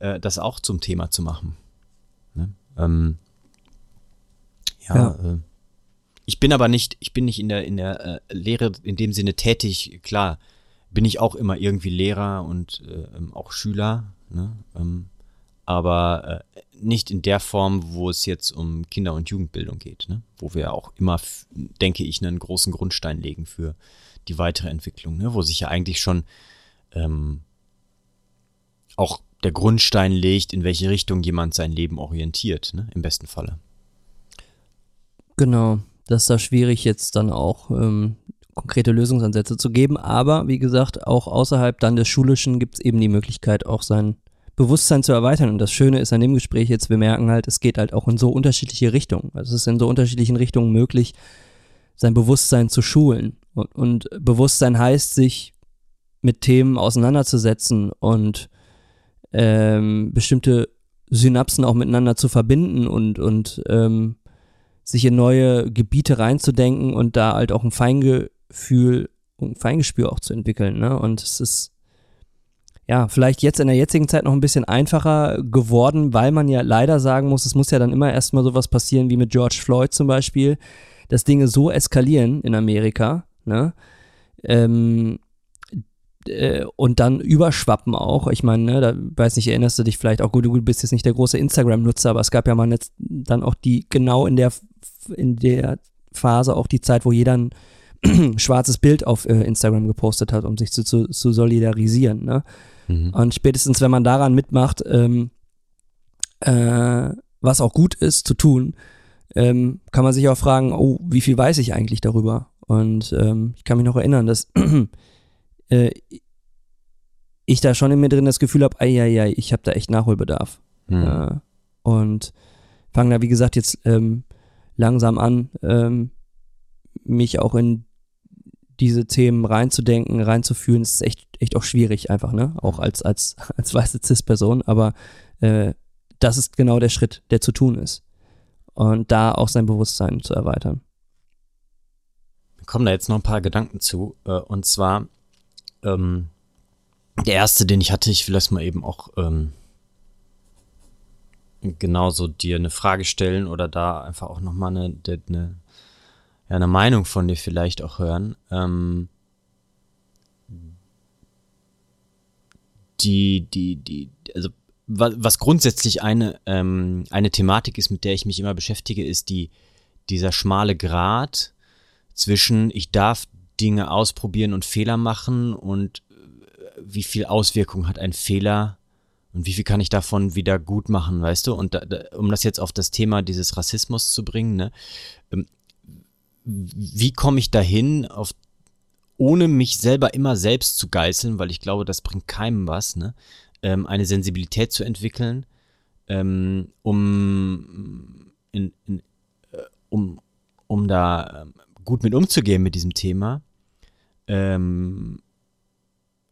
S1: äh, das auch zum Thema zu machen. Ne? Ähm, ja, ja. Äh, ich bin aber nicht, ich bin nicht in der, in der äh, Lehre in dem Sinne tätig, klar, bin ich auch immer irgendwie Lehrer und äh, auch Schüler, ne? ähm, aber äh, nicht in der Form, wo es jetzt um Kinder- und Jugendbildung geht, ne? wo wir auch immer, denke ich, einen großen Grundstein legen für die weitere Entwicklung, ne? wo sich ja eigentlich schon ähm, auch der Grundstein legt, in welche Richtung jemand sein Leben orientiert, ne? im besten Falle.
S2: Genau, das ist da schwierig jetzt dann auch ähm, konkrete Lösungsansätze zu geben, aber wie gesagt, auch außerhalb dann des Schulischen gibt es eben die Möglichkeit, auch sein Bewusstsein zu erweitern. Und das Schöne ist an dem Gespräch jetzt, wir merken halt, es geht halt auch in so unterschiedliche Richtungen. Also es ist in so unterschiedlichen Richtungen möglich, sein Bewusstsein zu schulen. Und, und Bewusstsein heißt, sich mit Themen auseinanderzusetzen und ähm, bestimmte Synapsen auch miteinander zu verbinden und, und ähm, sich in neue Gebiete reinzudenken und da halt auch ein Feingefühl, ein Feingespür auch zu entwickeln. Ne? Und es ist ja, vielleicht jetzt in der jetzigen Zeit noch ein bisschen einfacher geworden, weil man ja leider sagen muss, es muss ja dann immer erstmal sowas passieren wie mit George Floyd zum Beispiel, dass Dinge so eskalieren in Amerika, ne? Ähm, äh, und dann überschwappen auch. Ich meine, ne, da weiß nicht, erinnerst du dich vielleicht auch gut, du bist jetzt nicht der große Instagram-Nutzer, aber es gab ja mal jetzt dann auch die, genau in der, in der Phase auch die Zeit, wo jeder ein [CLEARS THROAT] schwarzes Bild auf äh, Instagram gepostet hat, um sich zu, zu, zu solidarisieren. Ne? Mhm. Und spätestens, wenn man daran mitmacht, ähm, äh, was auch gut ist zu tun, ähm, kann man sich auch fragen, oh, wie viel weiß ich eigentlich darüber? Und ähm, ich kann mich noch erinnern, dass [CLEARS THROAT] äh, ich da schon in mir drin das Gefühl habe, ei, ich habe da echt Nachholbedarf. Mhm. Äh, und fange da, wie gesagt, jetzt ähm, langsam an, ähm, mich auch in diese Themen reinzudenken, reinzufühlen, ist echt, echt auch schwierig einfach, ne? Auch als, als, [LAUGHS] als weiße Cis-Person, aber äh, das ist genau der Schritt, der zu tun ist. Und da auch sein Bewusstsein zu erweitern.
S1: Mir kommen da jetzt noch ein paar Gedanken zu. Äh, und zwar, ähm, der erste, den ich hatte, ich will das mal eben auch ähm, genauso dir eine Frage stellen oder da einfach auch nochmal eine, eine ja, eine Meinung von dir vielleicht auch hören. Ähm, die, die, die, also was grundsätzlich eine, ähm, eine Thematik ist, mit der ich mich immer beschäftige, ist die, dieser schmale Grat zwischen ich darf Dinge ausprobieren und Fehler machen und äh, wie viel Auswirkung hat ein Fehler und wie viel kann ich davon wieder gut machen, weißt du? Und da, da, um das jetzt auf das Thema dieses Rassismus zu bringen, ne? Wie komme ich dahin, auf, ohne mich selber immer selbst zu geißeln, weil ich glaube, das bringt keinem was, ne? Ähm, eine Sensibilität zu entwickeln, ähm, um, in, in, äh, um, um da ähm, gut mit umzugehen mit diesem Thema. Ähm,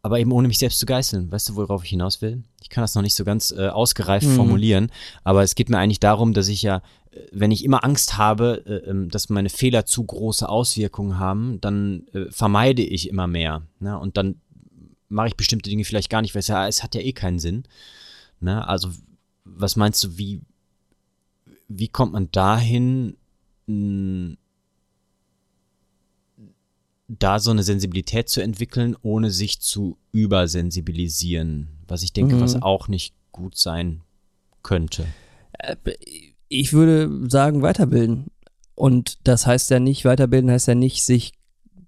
S1: aber eben ohne mich selbst zu geißeln. Weißt du, worauf ich hinaus will? Ich kann das noch nicht so ganz äh, ausgereift mhm. formulieren, aber es geht mir eigentlich darum, dass ich ja, wenn ich immer Angst habe, äh, ähm, dass meine Fehler zu große Auswirkungen haben, dann äh, vermeide ich immer mehr. Ne? Und dann mache ich bestimmte Dinge vielleicht gar nicht, weil es, ja, es hat ja eh keinen Sinn. Ne? Also, was meinst du, wie, wie kommt man dahin, da so eine Sensibilität zu entwickeln, ohne sich zu übersensibilisieren. Was ich denke, mhm. was auch nicht gut sein könnte?
S2: Ich würde sagen, weiterbilden. Und das heißt ja nicht, weiterbilden heißt ja nicht sich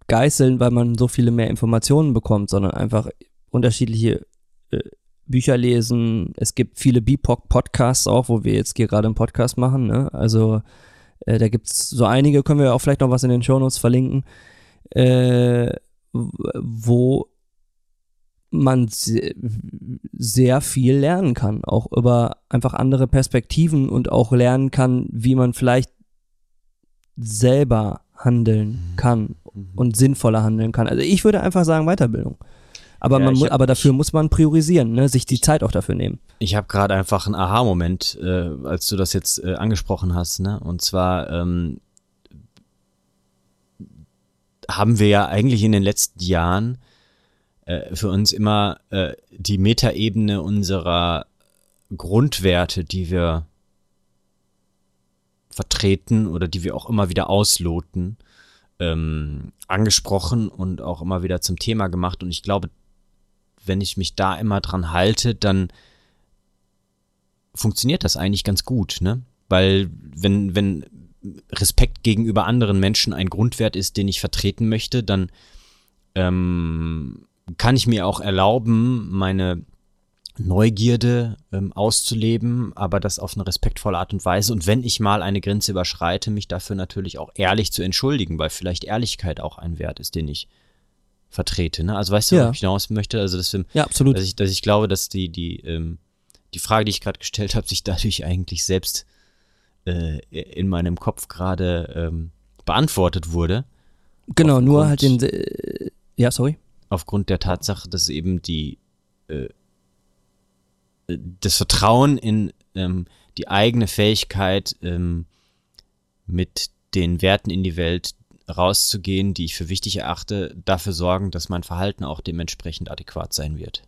S2: geißeln, weil man so viele mehr Informationen bekommt, sondern einfach unterschiedliche äh, Bücher lesen. Es gibt viele BIPOC-Podcasts auch, wo wir jetzt hier gerade einen Podcast machen. Ne? Also äh, da gibt es so einige, können wir auch vielleicht noch was in den Shownotes verlinken, äh, wo man sehr viel lernen kann, auch über einfach andere Perspektiven und auch lernen kann, wie man vielleicht selber handeln mhm. kann mhm. und sinnvoller handeln kann. Also ich würde einfach sagen Weiterbildung. Aber, ja, man, hab, aber dafür muss man priorisieren, ne? sich die Zeit auch dafür nehmen.
S1: Ich habe gerade einfach einen Aha-Moment, äh, als du das jetzt äh, angesprochen hast. Ne? Und zwar ähm, haben wir ja eigentlich in den letzten Jahren äh, für uns immer äh, die Metaebene unserer Grundwerte, die wir vertreten oder die wir auch immer wieder ausloten, ähm, angesprochen und auch immer wieder zum Thema gemacht. Und ich glaube, wenn ich mich da immer dran halte, dann funktioniert das eigentlich ganz gut, ne? Weil wenn, wenn Respekt gegenüber anderen Menschen ein Grundwert ist, den ich vertreten möchte, dann ähm, kann ich mir auch erlauben, meine Neugierde ähm, auszuleben, aber das auf eine respektvolle Art und Weise. Und wenn ich mal eine Grenze überschreite, mich dafür natürlich auch ehrlich zu entschuldigen, weil vielleicht Ehrlichkeit auch ein Wert ist, den ich vertrete. Ne? Also weißt du, ja. wo ich hinaus möchte? Also dass, wir,
S2: ja, absolut.
S1: Dass ich, dass ich glaube, dass die, die, ähm, die Frage, die ich gerade gestellt habe, sich dadurch eigentlich selbst äh, in meinem Kopf gerade ähm, beantwortet wurde.
S2: Genau, nur halt den. Äh, ja, sorry.
S1: Aufgrund der Tatsache, dass eben die äh, das Vertrauen in ähm, die eigene Fähigkeit, ähm, mit den Werten in die Welt rauszugehen, die ich für wichtig erachte, dafür sorgen, dass mein Verhalten auch dementsprechend adäquat sein wird.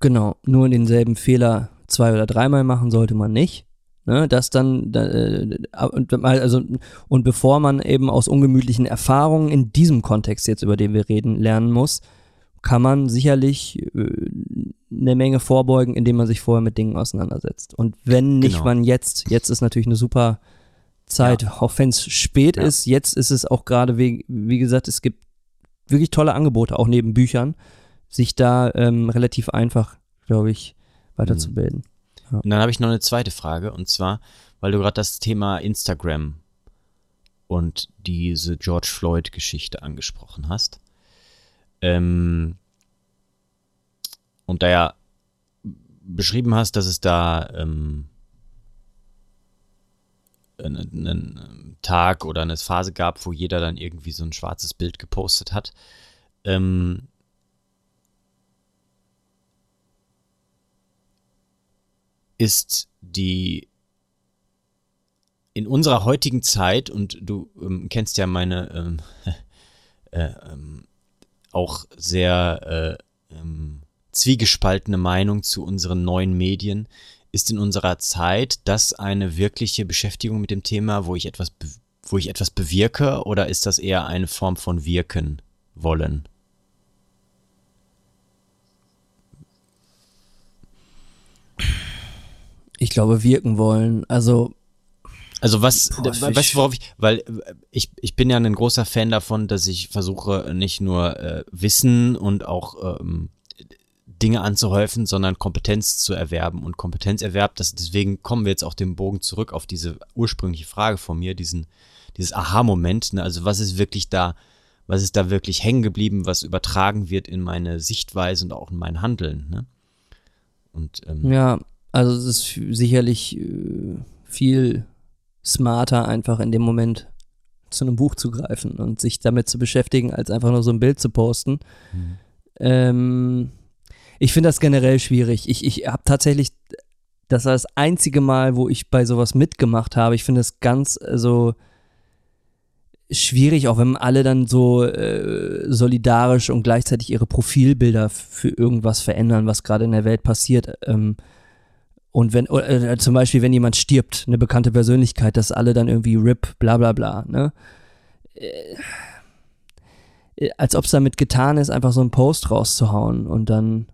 S2: Genau, nur denselben Fehler zwei oder dreimal machen sollte man nicht. Ne, das dann, äh, also, und bevor man eben aus ungemütlichen Erfahrungen in diesem Kontext jetzt, über den wir reden, lernen muss, kann man sicherlich äh, eine Menge vorbeugen, indem man sich vorher mit Dingen auseinandersetzt. Und wenn nicht genau. man jetzt, jetzt ist natürlich eine super Zeit, ja. auch wenn es spät ja. ist, jetzt ist es auch gerade, wie, wie gesagt, es gibt wirklich tolle Angebote, auch neben Büchern, sich da ähm, relativ einfach, glaube ich, weiterzubilden.
S1: Und dann habe ich noch eine zweite Frage, und zwar, weil du gerade das Thema Instagram und diese George Floyd-Geschichte angesprochen hast. Ähm, und da ja beschrieben hast, dass es da ähm, einen, einen, Tag oder eine Phase gab, wo jeder dann irgendwie so ein schwarzes Bild gepostet hat. Ähm, ist die in unserer heutigen Zeit, und du ähm, kennst ja meine ähm, [LAUGHS] äh, ähm, auch sehr äh, ähm, zwiegespaltene Meinung zu unseren neuen Medien. Ist in unserer Zeit das eine wirkliche Beschäftigung mit dem Thema, wo ich etwas, wo ich etwas bewirke, oder ist das eher eine Form von Wirken wollen?
S2: Ich glaube, wirken wollen. Also
S1: also was, Boah, weißt du, worauf ich, weil äh, ich, ich bin ja ein großer Fan davon, dass ich versuche, nicht nur äh, Wissen und auch ähm, Dinge anzuhäufen, sondern Kompetenz zu erwerben und Kompetenzerwerb. Das, deswegen kommen wir jetzt auch den Bogen zurück auf diese ursprüngliche Frage von mir, diesen, dieses Aha-Moment. Ne? Also was ist wirklich da, was ist da wirklich hängen geblieben, was übertragen wird in meine Sichtweise und auch in mein Handeln. Ne?
S2: Und, ähm, ja, also es ist sicherlich äh, viel smarter, einfach in dem Moment zu einem Buch zu greifen und sich damit zu beschäftigen, als einfach nur so ein Bild zu posten. Mhm. Ähm, ich finde das generell schwierig. Ich, ich habe tatsächlich, das war das einzige Mal, wo ich bei sowas mitgemacht habe. Ich finde es ganz so also, schwierig, auch wenn alle dann so äh, solidarisch und gleichzeitig ihre Profilbilder für irgendwas verändern, was gerade in der Welt passiert. Ähm, und wenn, äh, zum Beispiel, wenn jemand stirbt, eine bekannte Persönlichkeit, dass alle dann irgendwie RIP, bla bla bla, ne? Äh, als ob es damit getan ist, einfach so einen Post rauszuhauen und dann.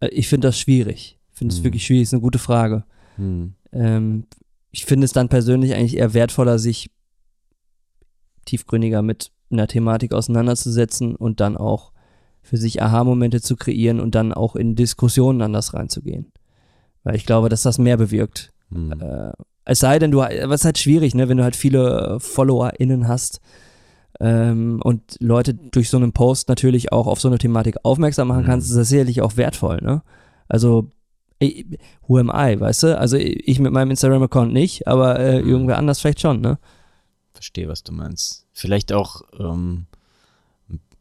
S2: Äh, ich finde das schwierig. finde es
S1: Hm.
S2: wirklich schwierig, ist eine gute Frage.
S1: Hm.
S2: Ähm, ich finde es dann persönlich eigentlich eher wertvoller, sich tiefgründiger mit einer Thematik auseinanderzusetzen und dann auch für sich Aha-Momente zu kreieren und dann auch in Diskussionen anders reinzugehen. Weil ich glaube, dass das mehr bewirkt.
S1: Hm.
S2: Äh, es sei denn, du, was ist halt schwierig, ne, wenn du halt viele äh, FollowerInnen hast ähm, und Leute durch so einen Post natürlich auch auf so eine Thematik aufmerksam machen
S1: Mhm.
S2: kannst, ist das sicherlich auch wertvoll, ne? Also, who am I, weißt du? Also ich mit meinem Instagram-Account nicht, aber äh,
S1: Mhm.
S2: irgendwer anders vielleicht schon, ne?
S1: Verstehe, was du meinst. Vielleicht auch ähm,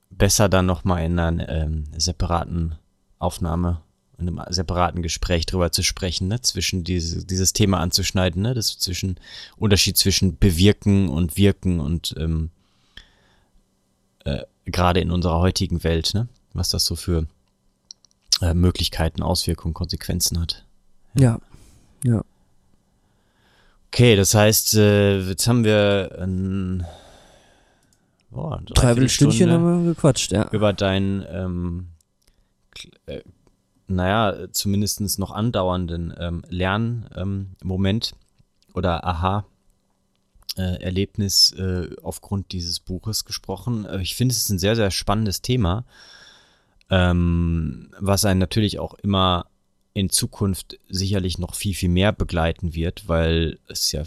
S1: besser dann nochmal in einer ähm, separaten Aufnahme, in einem separaten Gespräch drüber zu sprechen, ne? zwischen diese, dieses Thema anzuschneiden, ne? das zwischen Unterschied zwischen bewirken und wirken und ähm, äh, gerade in unserer heutigen Welt, ne? was das so für äh, Möglichkeiten, Auswirkungen, Konsequenzen hat.
S2: Ja. Ja.
S1: Okay, das heißt, äh, jetzt haben wir ein boah,
S2: Dreiviertel Stündchen
S1: Dreiviertelstunde
S2: haben wir gequatscht, ja.
S1: über deinen, ähm, äh, naja, zumindest noch andauernden ähm, Lernmoment ähm, oder Aha-Erlebnis äh, aufgrund dieses Buches gesprochen. Äh, ich finde, es ist ein sehr, sehr spannendes Thema, ähm, was einen natürlich auch immer in Zukunft sicherlich noch viel, viel mehr begleiten wird, weil es ja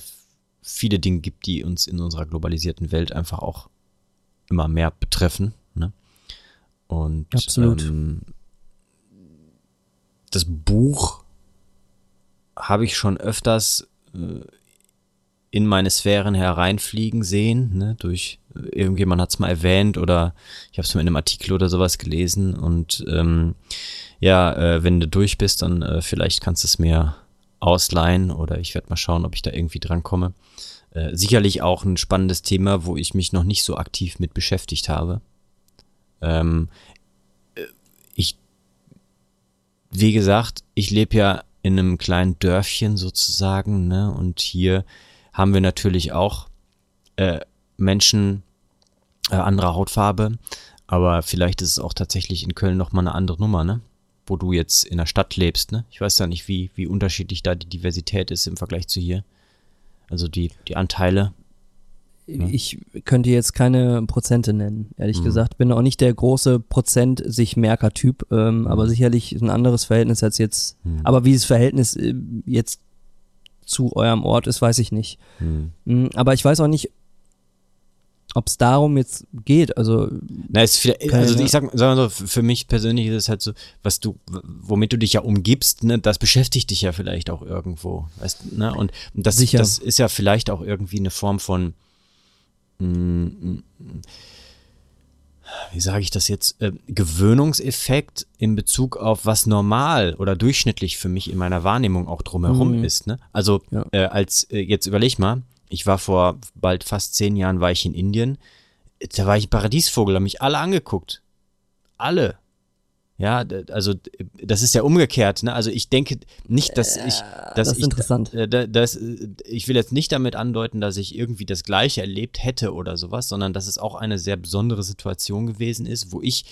S1: viele Dinge gibt, die uns in unserer globalisierten Welt einfach auch immer mehr betreffen. Ne? Und
S2: Absolut.
S1: Ähm, das Buch habe ich schon öfters äh, in meine Sphären hereinfliegen sehen, ne, durch irgendjemand hat es mal erwähnt oder ich habe es mal in einem Artikel oder sowas gelesen und ähm, ja, äh, wenn du durch bist, dann äh, vielleicht kannst du es mir ausleihen oder ich werde mal schauen, ob ich da irgendwie drankomme. Äh, sicherlich auch ein spannendes Thema, wo ich mich noch nicht so aktiv mit beschäftigt habe. Ähm, äh, wie gesagt, ich lebe ja in einem kleinen Dörfchen sozusagen, ne? Und hier haben wir natürlich auch äh, Menschen äh, anderer Hautfarbe, aber vielleicht ist es auch tatsächlich in Köln noch mal eine andere Nummer, ne? Wo du jetzt in der Stadt lebst, ne? Ich weiß ja nicht, wie, wie unterschiedlich da die Diversität ist im Vergleich zu hier. Also die, die Anteile.
S2: Ich könnte jetzt keine Prozente nennen, ehrlich
S1: Mhm.
S2: gesagt. Bin auch nicht der große Prozent sich Merker-Typ, ähm, aber sicherlich ein anderes Verhältnis als jetzt.
S1: Mhm.
S2: Aber wie das Verhältnis äh, jetzt zu eurem Ort ist, weiß ich nicht.
S1: Hm.
S2: Mm, Aber ich weiß auch nicht, ob es darum jetzt geht. Also
S1: Na, ist vielleicht, also ich sag, sag mal so, für mich persönlich ist es halt so, was du, womit du dich ja umgibst, ne, das beschäftigt dich ja vielleicht auch irgendwo, weißt ne, und das,
S2: Sicher.
S1: das ist ja vielleicht auch irgendwie eine Form von, wie sage ich das jetzt, äh, Gewöhnungseffekt in Bezug auf was normal oder durchschnittlich für mich in meiner Wahrnehmung auch drumherum
S2: Mhm.
S1: ist, ne, also
S2: Ja.
S1: äh, als, äh, jetzt überleg mal, ich war vor bald fast zehn Jahren, war ich in Indien, da war ich ein Paradiesvogel, haben mich alle angeguckt. Alle. Ja, also das ist ja umgekehrt. Ne? Also ich denke nicht, dass ich, dass
S2: das ist
S1: ich,
S2: interessant.
S1: äh, da- das, äh, ich will jetzt nicht damit andeuten, dass ich irgendwie das Gleiche erlebt hätte oder sowas, sondern dass es auch eine sehr besondere Situation gewesen ist, wo ich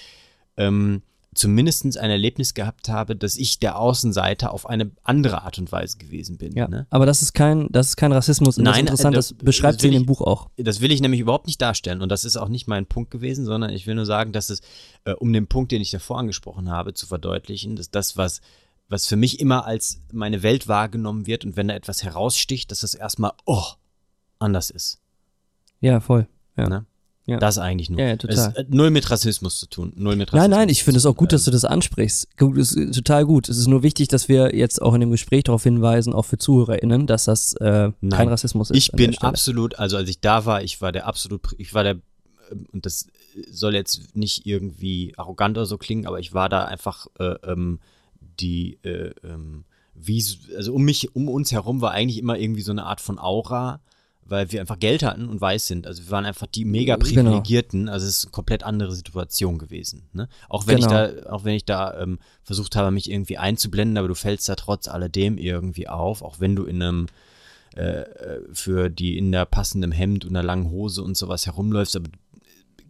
S1: ähm, zumindest ein Erlebnis gehabt habe, dass ich der Außenseiter auf eine andere Art und Weise gewesen bin.
S2: ja,
S1: Ne?
S2: aber das ist kein, das ist kein Rassismus. Und das ist
S1: Nein,
S2: interessant, das,
S1: das-
S2: beschreibt
S1: das
S2: sie in dem
S1: ich-
S2: Buch auch.
S1: Das will ich nämlich überhaupt nicht darstellen und das ist auch nicht mein Punkt gewesen, sondern ich will nur sagen, dass es, äh, um den Punkt, den ich davor angesprochen habe, zu verdeutlichen, dass das, was, was für mich immer als meine Welt wahrgenommen wird und wenn da etwas heraussticht, dass das erstmal, oh, anders ist.
S2: Ja, voll. Ja.
S1: Ne?
S2: Ja.
S1: Das eigentlich nur.
S2: Ja, ja, total.
S1: Es hat null mit Rassismus zu tun. Null mit
S2: Nein,
S1: Rassismus
S2: nein, ich finde es auch gut, dass du das ansprichst. Gut, Das ist total gut. Es ist nur wichtig, dass wir jetzt auch in dem Gespräch darauf hinweisen, auch für ZuhörerInnen, dass das äh,
S1: Nein.
S2: kein Rassismus ist.
S1: Ich bin absolut, also als ich da war, ich war der absolut, ich war der, ähm, und das soll jetzt nicht irgendwie arrogant oder so klingen, aber ich war da einfach äh, ähm, die, äh, ähm, wie, also um mich, um uns herum war eigentlich immer irgendwie so eine Art von Aura, weil wir einfach Geld hatten und weiß sind. Also wir waren einfach die mega
S2: Genau.
S1: privilegierten. Also es ist eine komplett andere Situation gewesen. Ne? Auch wenn
S2: Genau.
S1: ich da, auch wenn ich da ähm, versucht habe, mich irgendwie einzublenden, aber du fällst da trotz alledem irgendwie auf, auch wenn du in einem äh, äh, für die in der passenden Hemd und einer langen Hose und sowas herumläufst, aber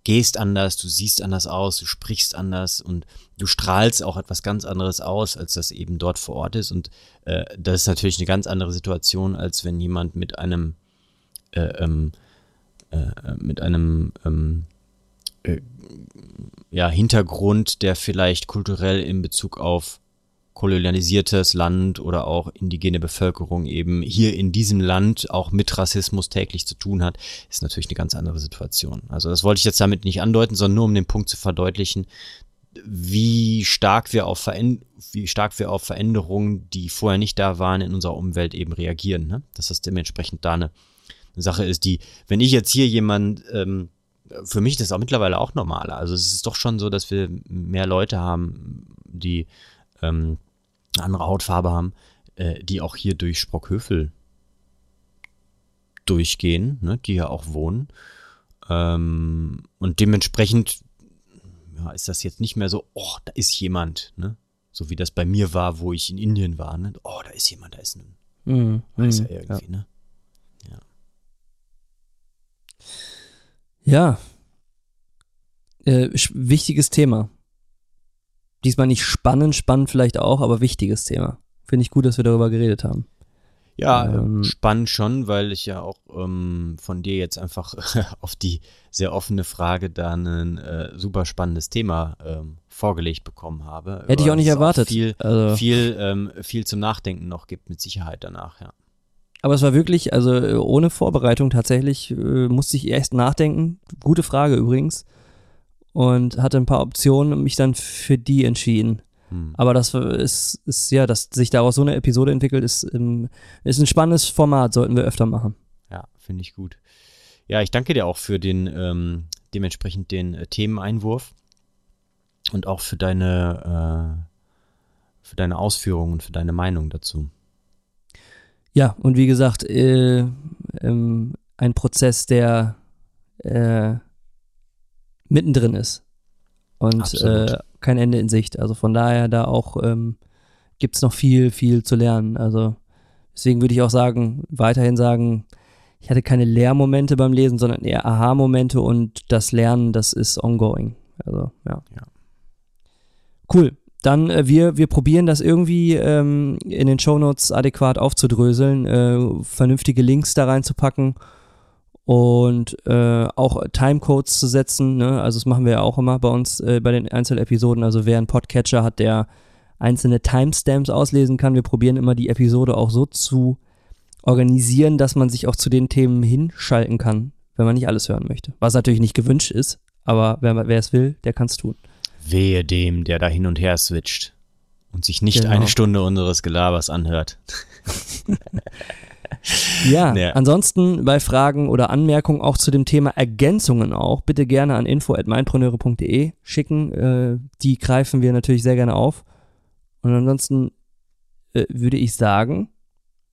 S1: gehst anders, du siehst anders aus, du sprichst anders und du strahlst auch etwas ganz anderes aus, als das eben dort vor Ort ist. Und äh, das ist natürlich eine ganz andere Situation, als wenn jemand mit einem äh, ähm, äh, mit einem ähm, äh, ja, Hintergrund, der vielleicht kulturell in Bezug auf kolonialisiertes Land oder auch indigene Bevölkerung eben hier in diesem Land auch mit Rassismus täglich zu tun hat, ist natürlich eine ganz andere Situation. Also das wollte ich jetzt damit nicht andeuten, sondern nur um den Punkt zu verdeutlichen, wie stark wir auf Veränd wie stark wir auf Veränderungen, die vorher nicht da waren, in unserer Umwelt eben reagieren. Ne? Dass das dementsprechend da eine Sache ist, die, wenn ich jetzt hier jemand ähm, für mich ist das auch mittlerweile auch normaler. Also es ist doch schon so, dass wir mehr Leute haben, die ähm, eine andere Hautfarbe haben, äh, die auch hier durch Sprockhövel durchgehen, ne, die ja auch wohnen. Ähm, und dementsprechend ja, ist das jetzt nicht mehr so, oh, da ist jemand, ne? So wie das bei mir war, wo ich in Indien war, ne? Oh, da ist jemand, da ist ein. Mhm, weiß ja irgendwie, ja. ne? Ja.
S2: Äh, wichtiges Thema. Diesmal nicht spannend, spannend vielleicht auch, aber wichtiges Thema. Finde ich gut, dass wir darüber geredet haben.
S1: Ja, ähm, spannend schon, weil ich ja auch ähm, von dir jetzt einfach [LAUGHS] auf die sehr offene Frage da ein äh, super spannendes Thema ähm, vorgelegt bekommen habe.
S2: Hätte ich auch nicht erwartet.
S1: Auch viel, also. viel, ähm, viel zum Nachdenken noch gibt, mit Sicherheit danach, ja.
S2: Aber es war wirklich, also äh, ohne Vorbereitung tatsächlich, äh, musste ich erst nachdenken. Gute Frage übrigens und hatte ein paar Optionen und mich dann für die entschieden. Hm. Aber das ist, ist, ja, dass sich daraus so eine Episode entwickelt, ist, ist ein spannendes Format, sollten wir öfter machen.
S1: Ja, finde ich gut. Ja, ich danke dir auch für den, ähm, dementsprechend den äh, Themeneinwurf und auch für deine, äh, für deine Ausführungen und für deine Meinung dazu.
S2: Ja, und wie gesagt, äh, ähm, ein Prozess, der äh, mittendrin ist und äh, kein Ende in Sicht. Also von daher da auch ähm, gibt es noch viel, viel zu lernen. Also deswegen würde ich auch sagen, weiterhin sagen, ich hatte keine Lehrmomente beim Lesen, sondern eher Aha-Momente und das Lernen, das ist ongoing. Also ja. ja. Cool. Dann äh, wir, wir probieren das irgendwie ähm, in den Shownotes adäquat aufzudröseln, äh, vernünftige Links da reinzupacken und äh, auch Timecodes zu setzen. Ne? Also das machen wir ja auch immer bei uns äh, bei den Einzelepisoden. Also wer einen Podcatcher hat, der einzelne Timestamps auslesen kann, wir probieren immer die Episode auch so zu organisieren, dass man sich auch zu den Themen hinschalten kann, wenn man nicht alles hören möchte. Was natürlich nicht gewünscht ist, aber wer, wer es will, der kann es tun.
S1: Wehe dem, der da hin und her switcht und sich nicht genau. eine Stunde unseres Gelabers anhört. [LAUGHS]
S2: Ja, ja, ansonsten bei Fragen oder Anmerkungen auch zu dem Thema Ergänzungen auch, bitte gerne an info.meinpreneure.de schicken. Äh, die greifen wir natürlich sehr gerne auf. Und ansonsten äh, würde ich sagen,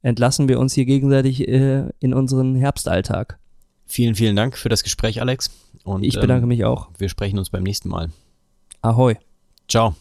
S2: entlassen wir uns hier gegenseitig äh, in unseren Herbstalltag.
S1: Vielen, vielen Dank für das Gespräch, Alex.
S2: Und, ich bedanke ähm, mich auch.
S1: Wir sprechen uns beim nächsten Mal.
S2: Ahoj.
S1: Čau.